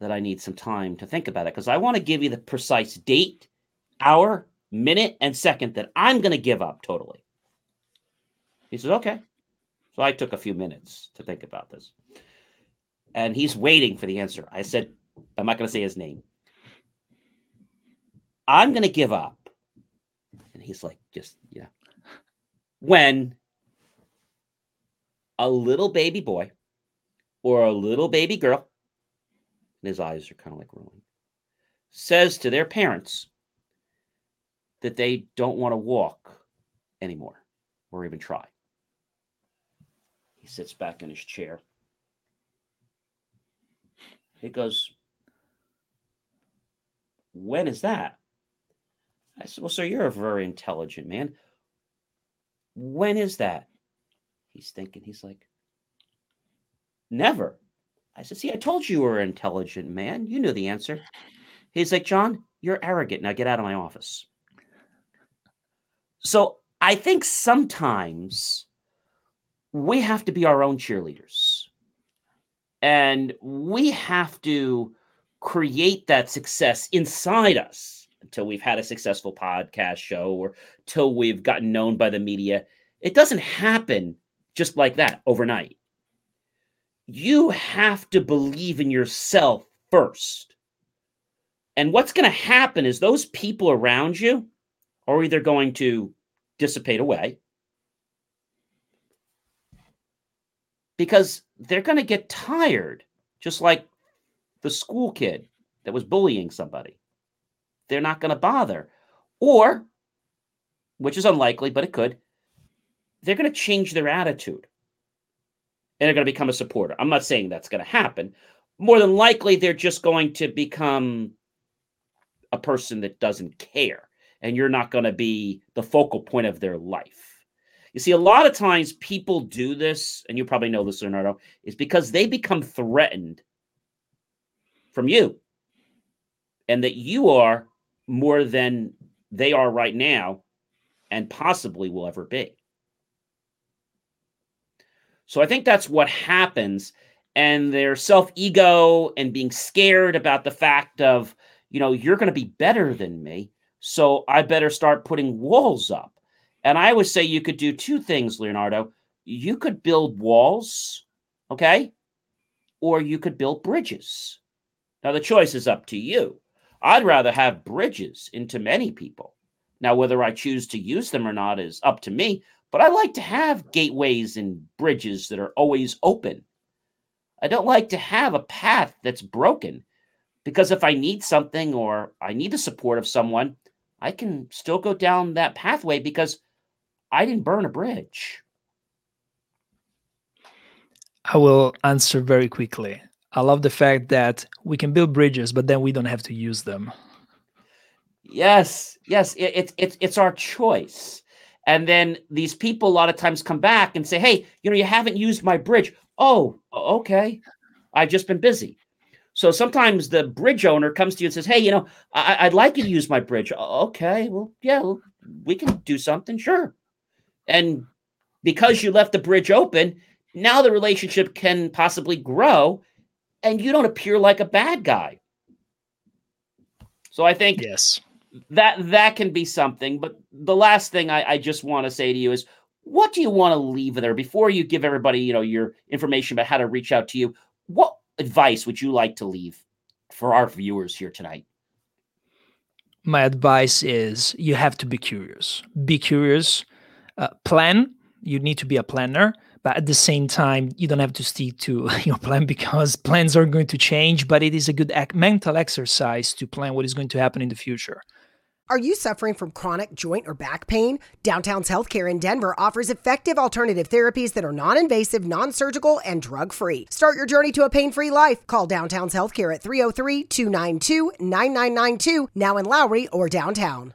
that I need some time to think about it because I want to give you the precise date, hour, minute, and second that I'm going to give up totally. He says, okay. So I took a few minutes to think about this. And he's waiting for the answer. I said, I'm not going to say his name. I'm going to give up. And he's like, just, yeah. When a little baby boy or a little baby girl, and his eyes are kind of like rolling, says to their parents that they don't want to walk anymore or even try. He sits back in his chair. He goes, When is that? I said, Well, sir, you're a very intelligent man. When is that? He's thinking, he's like, Never. I said, See, I told you you were an intelligent man. You knew the answer. He's like, John, you're arrogant. Now get out of my office. So I think sometimes we have to be our own cheerleaders. And we have to create that success inside us until we've had a successful podcast show or till we've gotten known by the media. It doesn't happen just like that overnight you have to believe in yourself first. And what's going to happen is those people around you are either going to dissipate away because they're going to get tired just like the school kid that was bullying somebody. They're not going to bother. Or, which is unlikely, but it could, they're going to change their attitude and they're going to become a supporter. I'm not saying that's going to happen. More than likely, they're just going to become a person that doesn't care, and you're not going to be the focal point of their life. You see, a lot of times people do this, and you probably know this, Leonardo, is because they become threatened from you and that you are more than they are right now and possibly will ever be. So I think that's what happens. And their self ego and being scared about the fact of, you know, you're going to be better than me. So I better start putting walls up. And I would say you could do two things, Leonardo. You could build walls, okay? Or you could build bridges. Now, the choice is up to you. I'd rather have bridges into many people. Now, whether I choose to use them or not is up to me, but I like to have gateways and bridges that are always open. I don't like to have a path that's broken because if I need something or I need the support of someone, I can still go down that pathway because I didn't burn a bridge. I will answer very quickly. I love the fact that we can build bridges, but then we don't have to use them. Yes, yes, it, it's it's it's our choice. And then these people a lot of times come back and say, "Hey, you know, you haven't used my bridge." Oh, okay, I've just been busy. So sometimes the bridge owner comes to you and says, "Hey, you know, I- would like you to use my bridge." Okay, well, yeah, well, we can do something, sure. And because you left the bridge open, now the relationship can possibly grow, and you don't appear like a bad guy. So I think yes, that that can be something. But the last thing I, I just want to say to you is, what do you want to leave there before you give everybody, you know, your information about how to reach out to you? What advice would you like to leave for our viewers here tonight? My advice is you have to be curious. Be curious. Uh, plan. You need to be a planner but at the same time you don't have to stick to your plan because plans are going to change but it is a good mental exercise to plan what is going to happen in the future are you suffering from chronic joint or back pain? Downtown's Healthcare in Denver offers effective alternative therapies that are non invasive, non surgical, and drug free. Start your journey to a pain free life. Call Downtown's Healthcare at 303 292 9992, now in Lowry or downtown.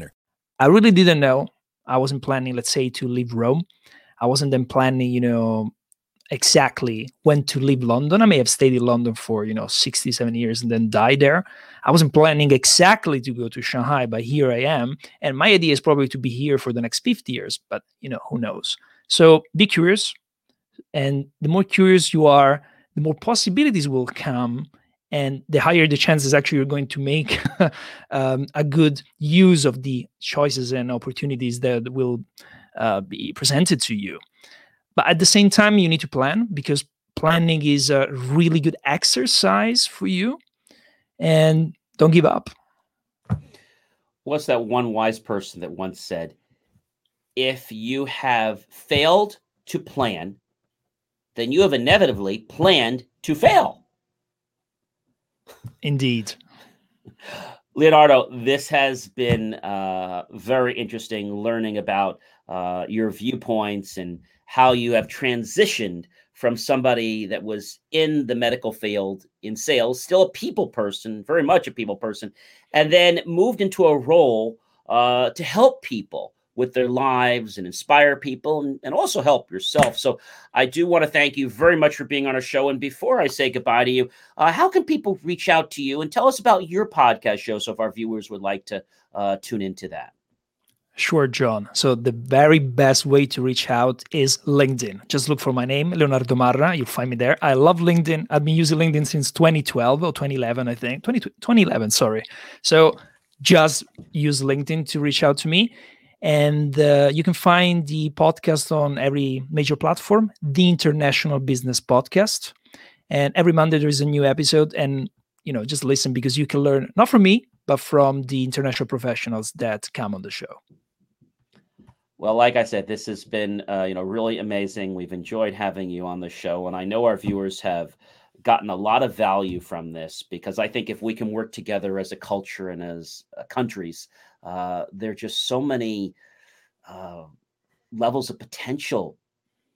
I really didn't know. I wasn't planning, let's say, to leave Rome. I wasn't then planning, you know, exactly when to leave London. I may have stayed in London for, you know, 67 years and then died there. I wasn't planning exactly to go to Shanghai, but here I am. And my idea is probably to be here for the next 50 years, but, you know, who knows? So be curious. And the more curious you are, the more possibilities will come and the higher the chances actually you're going to make um, a good use of the choices and opportunities that will uh, be presented to you. But at the same time you need to plan because planning is a really good exercise for you and don't give up. What's that one wise person that once said if you have failed to plan then you have inevitably planned to fail Indeed. Leonardo, this has been uh, very interesting learning about uh, your viewpoints and how you have transitioned from somebody that was in the medical field in sales, still a people person, very much a people person, and then moved into a role uh, to help people with their lives and inspire people and, and also help yourself. So I do want to thank you very much for being on our show. And before I say goodbye to you, uh, how can people reach out to you and tell us about your podcast show so if our viewers would like to uh, tune into that? Sure, John. So the very best way to reach out is LinkedIn. Just look for my name, Leonardo Marra. You'll find me there. I love LinkedIn. I've been using LinkedIn since 2012 or 2011, I think. 20, 2011, sorry. So just use LinkedIn to reach out to me. And uh, you can find the podcast on every major platform, the International Business Podcast. And every Monday there is a new episode. And you know, just listen because you can learn not from me, but from the international professionals that come on the show. Well, like I said, this has been uh, you know really amazing. We've enjoyed having you on the show, and I know our viewers have gotten a lot of value from this because I think if we can work together as a culture and as uh, countries, uh, there are just so many uh, levels of potential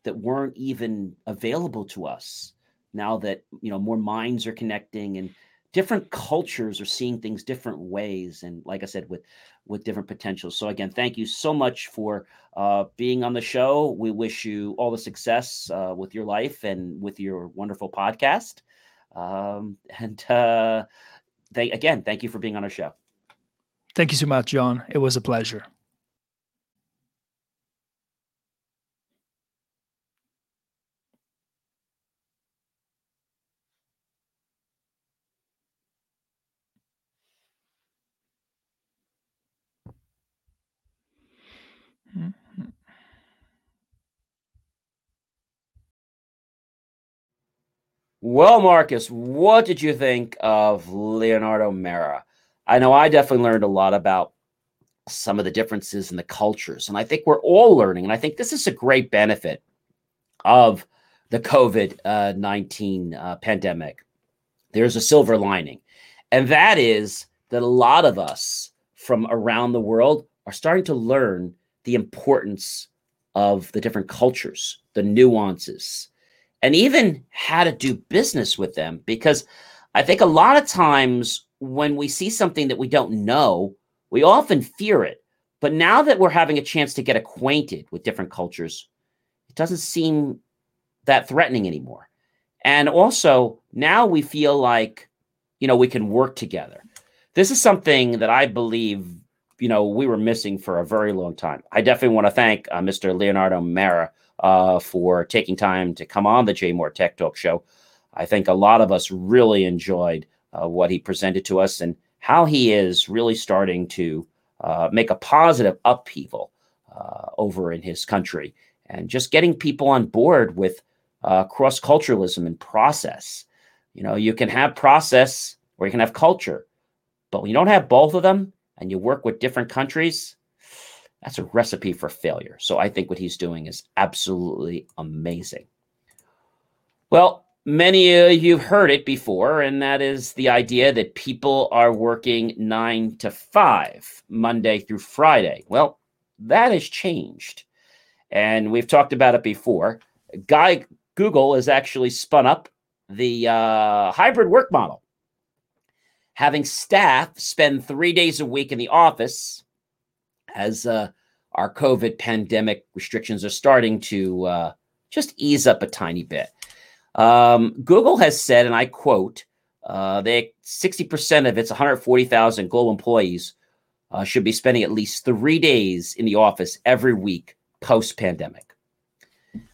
that weren't even available to us now that you know more minds are connecting and different cultures are seeing things different ways and like i said with with different potentials. So again thank you so much for uh, being on the show. We wish you all the success uh, with your life and with your wonderful podcast. Um, and uh, they, again thank you for being on our show thank you so much john it was a pleasure Well, Marcus, what did you think of Leonardo Marra? I know I definitely learned a lot about some of the differences in the cultures, and I think we're all learning. And I think this is a great benefit of the COVID uh, 19 uh, pandemic. There's a silver lining, and that is that a lot of us from around the world are starting to learn the importance of the different cultures, the nuances, and even how to do business with them. Because I think a lot of times when we see something that we don't know, we often fear it. But now that we're having a chance to get acquainted with different cultures, it doesn't seem that threatening anymore. And also, now we feel like, you know, we can work together. This is something that I believe, you know, we were missing for a very long time. I definitely want to thank uh, Mr. Leonardo Marra uh, for taking time to come on the JMOR Tech Talk Show. I think a lot of us really enjoyed uh, what he presented to us and how he is really starting to uh, make a positive upheaval uh, over in his country and just getting people on board with uh, cross culturalism and process. You know, you can have process or you can have culture, but when you don't have both of them and you work with different countries, that's a recipe for failure. So I think what he's doing is absolutely amazing. Well, many of you have heard it before, and that is the idea that people are working nine to five, Monday through Friday. Well, that has changed. And we've talked about it before. Guy Google has actually spun up the uh, hybrid work model, having staff spend three days a week in the office as uh, our COVID pandemic restrictions are starting to uh, just ease up a tiny bit. Um, Google has said, and I quote, uh, they 60% of its 140,000 global employees uh, should be spending at least three days in the office every week post pandemic.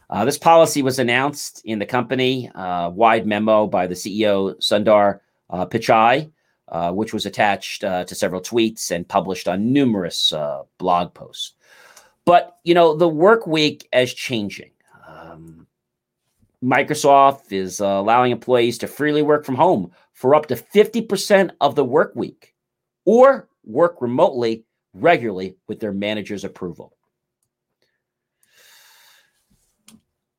Uh, this policy was announced in the company uh, wide memo by the CEO Sundar uh, Pichai uh, which was attached to several tweets and published on numerous blog posts. But you know, the work week is changing. Microsoft is uh, allowing employees to freely work from home for up to 50% of the work week or work remotely regularly with their manager's approval.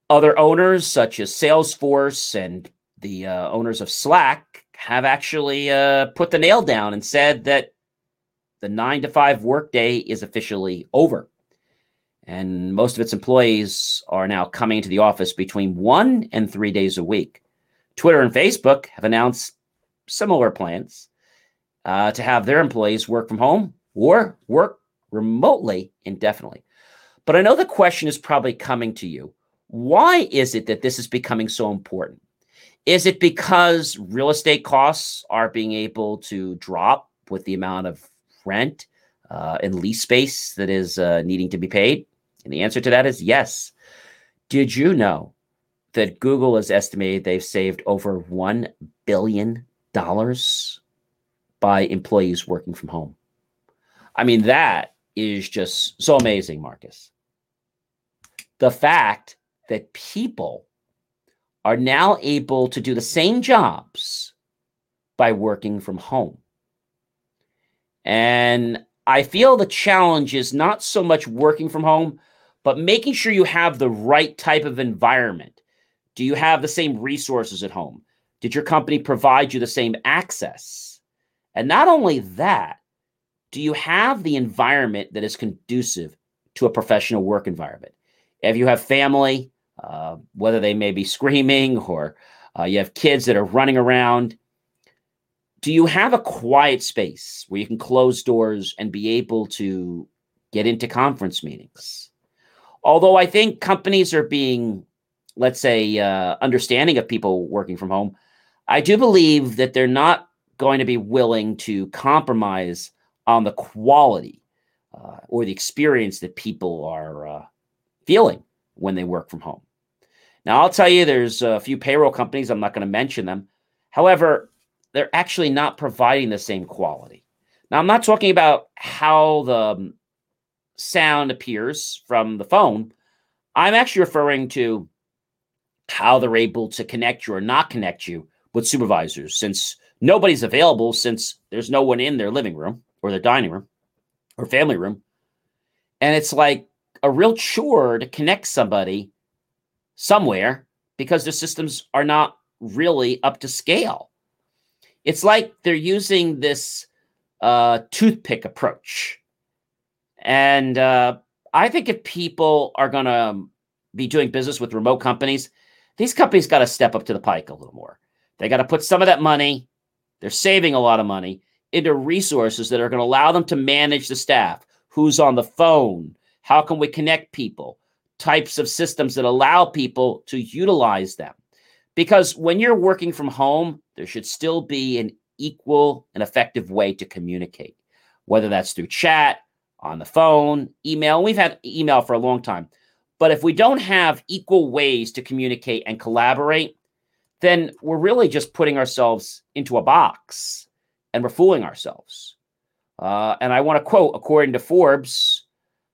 Other owners, such as Salesforce and the uh, owners of Slack, have actually uh, put the nail down and said that the nine to five workday is officially over. And most of its employees are now coming into the office between one and three days a week. Twitter and Facebook have announced similar plans uh, to have their employees work from home or work remotely indefinitely. But I know the question is probably coming to you. Why is it that this is becoming so important? Is it because real estate costs are being able to drop with the amount of rent uh, in lease space that is uh, needing to be paid? And the answer to that is yes. Did you know that Google has estimated they've saved over $1 billion by employees working from home? I mean, that is just so amazing, Marcus. The fact that people are now able to do the same jobs by working from home. And I feel the challenge is not so much working from home, but making sure you have the right type of environment. Do you have the same resources at home? Did your company provide you the same access? And not only that, do you have the environment that is conducive to a professional work environment? If you have family, uh, whether they may be screaming or uh, you have kids that are running around, do you have a quiet space where you can close doors and be able to get into conference meetings? Although I think companies are being, let's say, uh, understanding of people working from home, I do believe that they're not going to be willing to compromise on the quality uh, or the experience that people are uh, feeling when they work from home. Now, I'll tell you, there's a few payroll companies, I'm not going to mention them. However, they're actually not providing the same quality. Now, I'm not talking about how the um, sound appears from the phone. I'm actually referring to how they're able to connect you or not connect you with supervisors since nobody's available, since there's no one in their living room or their dining room or family room. And it's like a real chore to connect somebody somewhere because the systems are not really up to scale. It's like they're using this uh, toothpick approach. And uh, I think if people are going to be doing business with remote companies, these companies got to step up to the pike a little more. They got to put some of that money, they're saving a lot of money, into resources that are going to allow them to manage the staff. Who's on the phone? How can we connect people? Types of systems that allow people to utilize them. Because when you're working from home, there should still be an equal and effective way to communicate, whether that's through chat, on the phone, email. We've had email for a long time. But if we don't have equal ways to communicate and collaborate, then we're really just putting ourselves into a box and we're fooling ourselves. Uh, and I want to quote, according to Forbes,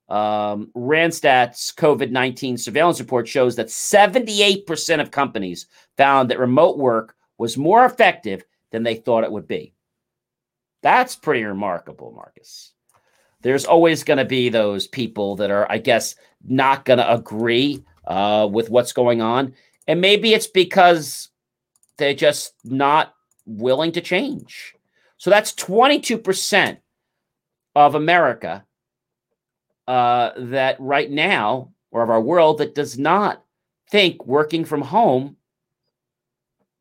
um, COVID 19 surveillance report shows that 78% of companies found that remote work was more effective than they thought it would be. That's pretty remarkable, Marcus. There's always going to be those people that are, I guess, not going to agree uh, with what's going on. And maybe it's because they're just not willing to change. So that's 22% of America uh, that right now, or of our world, that does not think working from home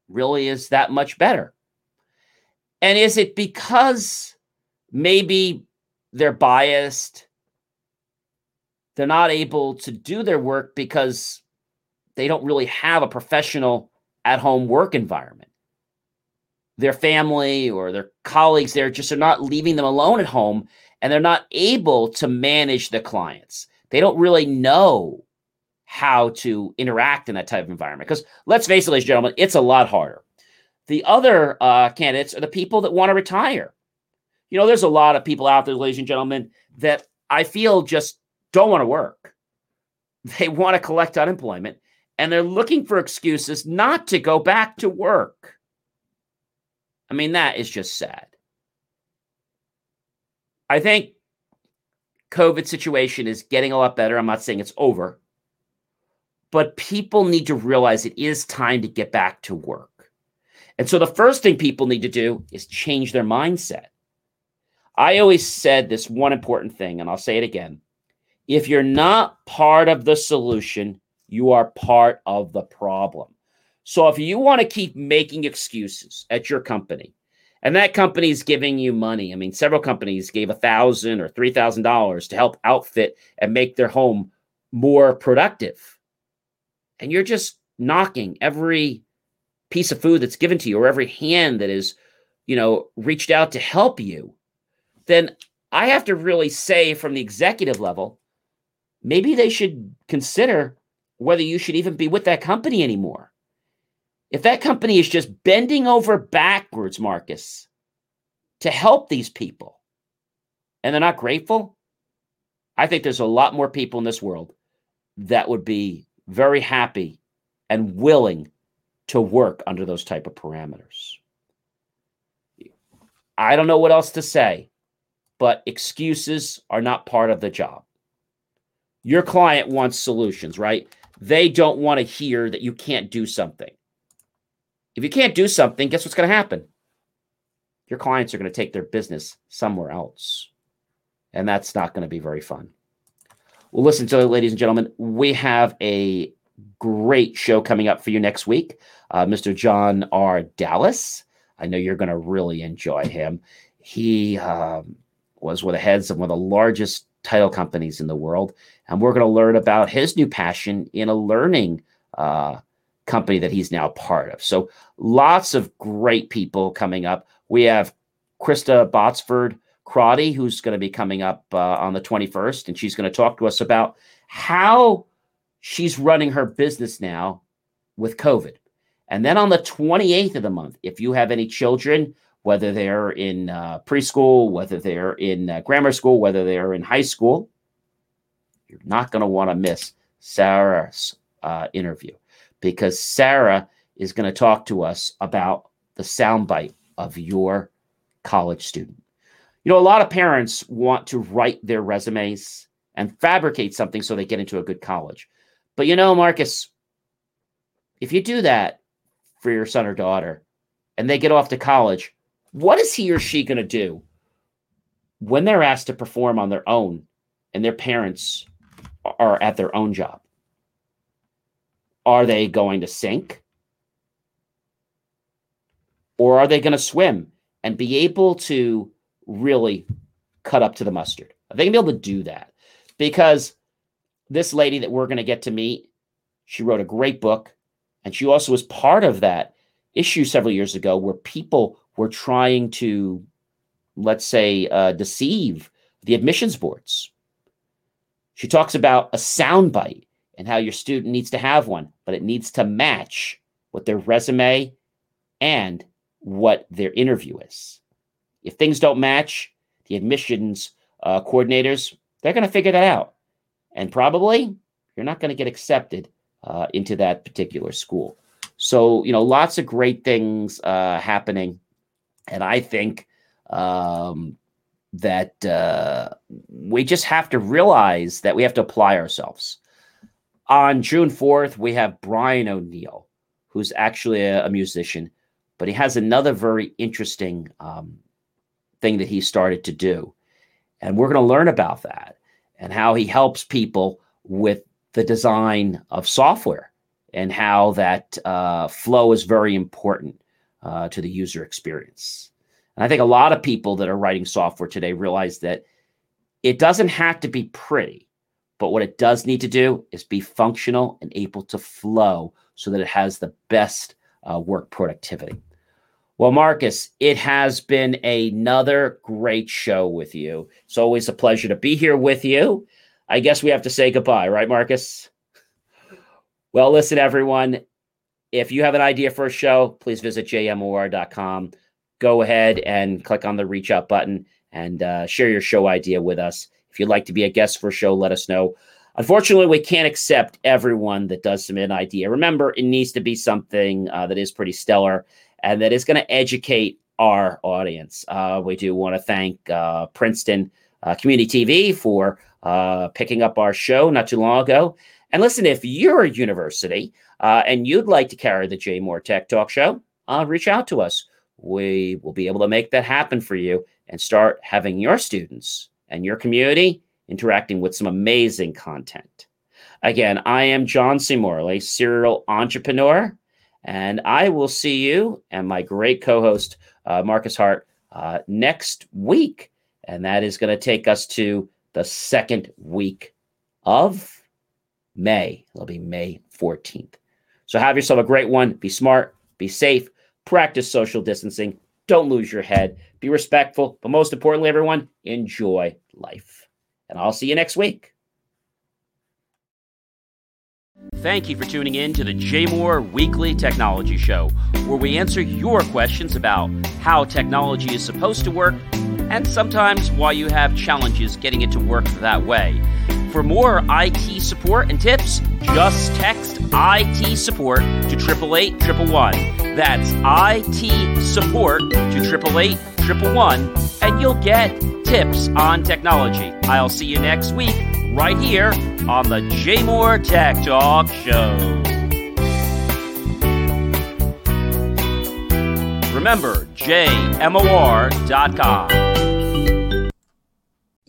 really is that much better. And is it because maybe they're biased? They're not able to do their work because they don't really have a professional at home work environment their family or their colleagues there just are not leaving them alone at home and they're not able to manage the clients. They don't really know how to interact in that type of environment. Because let's face it, ladies and gentlemen, it's a lot harder. The other uh, candidates are the people that want to retire. You know, there's a lot of people out there, ladies and gentlemen, that I feel just don't want to work. They want to collect unemployment and they're looking for excuses not to go back to work. I mean, that is just sad. I think COVID situation is getting a lot better. I'm not saying it's over, but people need to realize it is time to get back to work. And so the first thing people need to do is change their mindset. I always said this one important thing, and I'll say it again. If you're not part of the solution, you are part of the problem. So if you want to keep making excuses at your company, and that company is giving you money, I mean, several companies gave a thousand or three thousand dollars to help outfit and make their home more productive, and you're just knocking every piece of food that's given to you or every hand that is, you know, reached out to help you, then I have to really say from the executive level, maybe they should consider whether you should even be with that company anymore. If that company is just bending over backwards, Marcus, to help these people, and they're not grateful, I think there's a lot more people in this world that would be very happy and willing to work under those type of parameters. I don't know what else to say, but excuses are not part of the job. Your client wants solutions, right? They don't want to hear that you can't do something. If you can't do something, guess what's going to happen? Your clients are going to take their business somewhere else. And that's not going to be very fun. Well, listen it, ladies and gentlemen. We have a great show coming up for you next week. Uh, Mr. John R. Dallas. I know you're going to really enjoy him. He um, was one of the heads of one of the largest title companies in the world. And we're going to learn about his new passion in a learning uh, company that he's now part of. So lots of great people coming up. We have Krista Botsford Crotty, who's going to be coming up uh, on the 21st, and she's going to talk to us about how she's running her business now with COVID. And then on the 28th of the month, if you have any children, whether they're in uh, preschool, whether they're in uh, grammar school, whether they're in high school, you're not going to want to miss Sarah's uh, interview because Sarah is going to talk to us about the soundbite of your college student. You know, a lot of parents want to write their resumes and fabricate something so they get into a good college. But you know, Marcus, if you do that for your son or daughter and they get off to college, what is he or she going to do when they're asked to perform on their own and their parents are at their own job? Are they going to sink? Or are they going to swim and be able to really cut up to the mustard? Are they going to be able to do that? Because this lady that we're going to get to meet, she wrote a great book. And she also was part of that issue several years ago where people were trying to, let's say, uh, deceive the admissions boards. She talks about a soundbite and how your student needs to have one, but it needs to match what their resume and what their interview is. If things don't match, the admissions uh, coordinators, they're going to figure that out. And probably you're not going to get accepted uh, into that particular school. So, you know, lots of great things uh, happening and I think um, that uh, we just have to realize that we have to apply ourselves. On June 4th, we have Brian O'Neill, who's actually a, a musician, but he has another very interesting um, thing that he started to do. And we're going to learn about that and how he helps people with the design of software and how that uh, flow is very important uh, to the user experience. And I think a lot of people that are writing software today realize that it doesn't have to be pretty, but what it does need to do is be functional and able to flow so that it has the best uh, work productivity. Well, Marcus, it has been another great show with you. It's always a pleasure to be here with you. I guess we have to say goodbye, right, Marcus? Well, listen, everyone, if you have an idea for a show, please visit jmor.com. Go ahead and click on the reach out button and uh, share your show idea with us. If you'd like to be a guest for a show, let us know. Unfortunately, we can't accept everyone that does submit an idea. Remember, it needs to be something uh, that is pretty stellar and that is going to educate our audience. Uh, we do want to thank uh, Princeton uh, Community TV for uh, picking up our show not too long ago. And listen, if you're a university uh, and you'd like to carry the JMOR Tech Talk Show, uh, reach out to us. We will be able to make that happen for you and start having your students and your community interacting with some amazing content. Again, I am John C. Morley, serial entrepreneur, and I will see you and my great co host, uh, Marcus Hart, uh, next week. And that is going to take us to the second week of May. It'll be May 14th. So have yourself a great one. Be smart, be safe, practice social distancing. don't lose your head. Be respectful, but most importantly, everyone, enjoy life. And I'll see you next week. Thank you for tuning in to the JMOR Weekly Technology Show, where we answer your questions about how technology is supposed to work and sometimes why you have challenges getting it to work that way. For more IT support and tips, just text IT support to 888 That's IT support to 888 and you'll get tips on technology. I'll see you next week right here on the JMOR Tech Talk Show. Remember, jmor.com.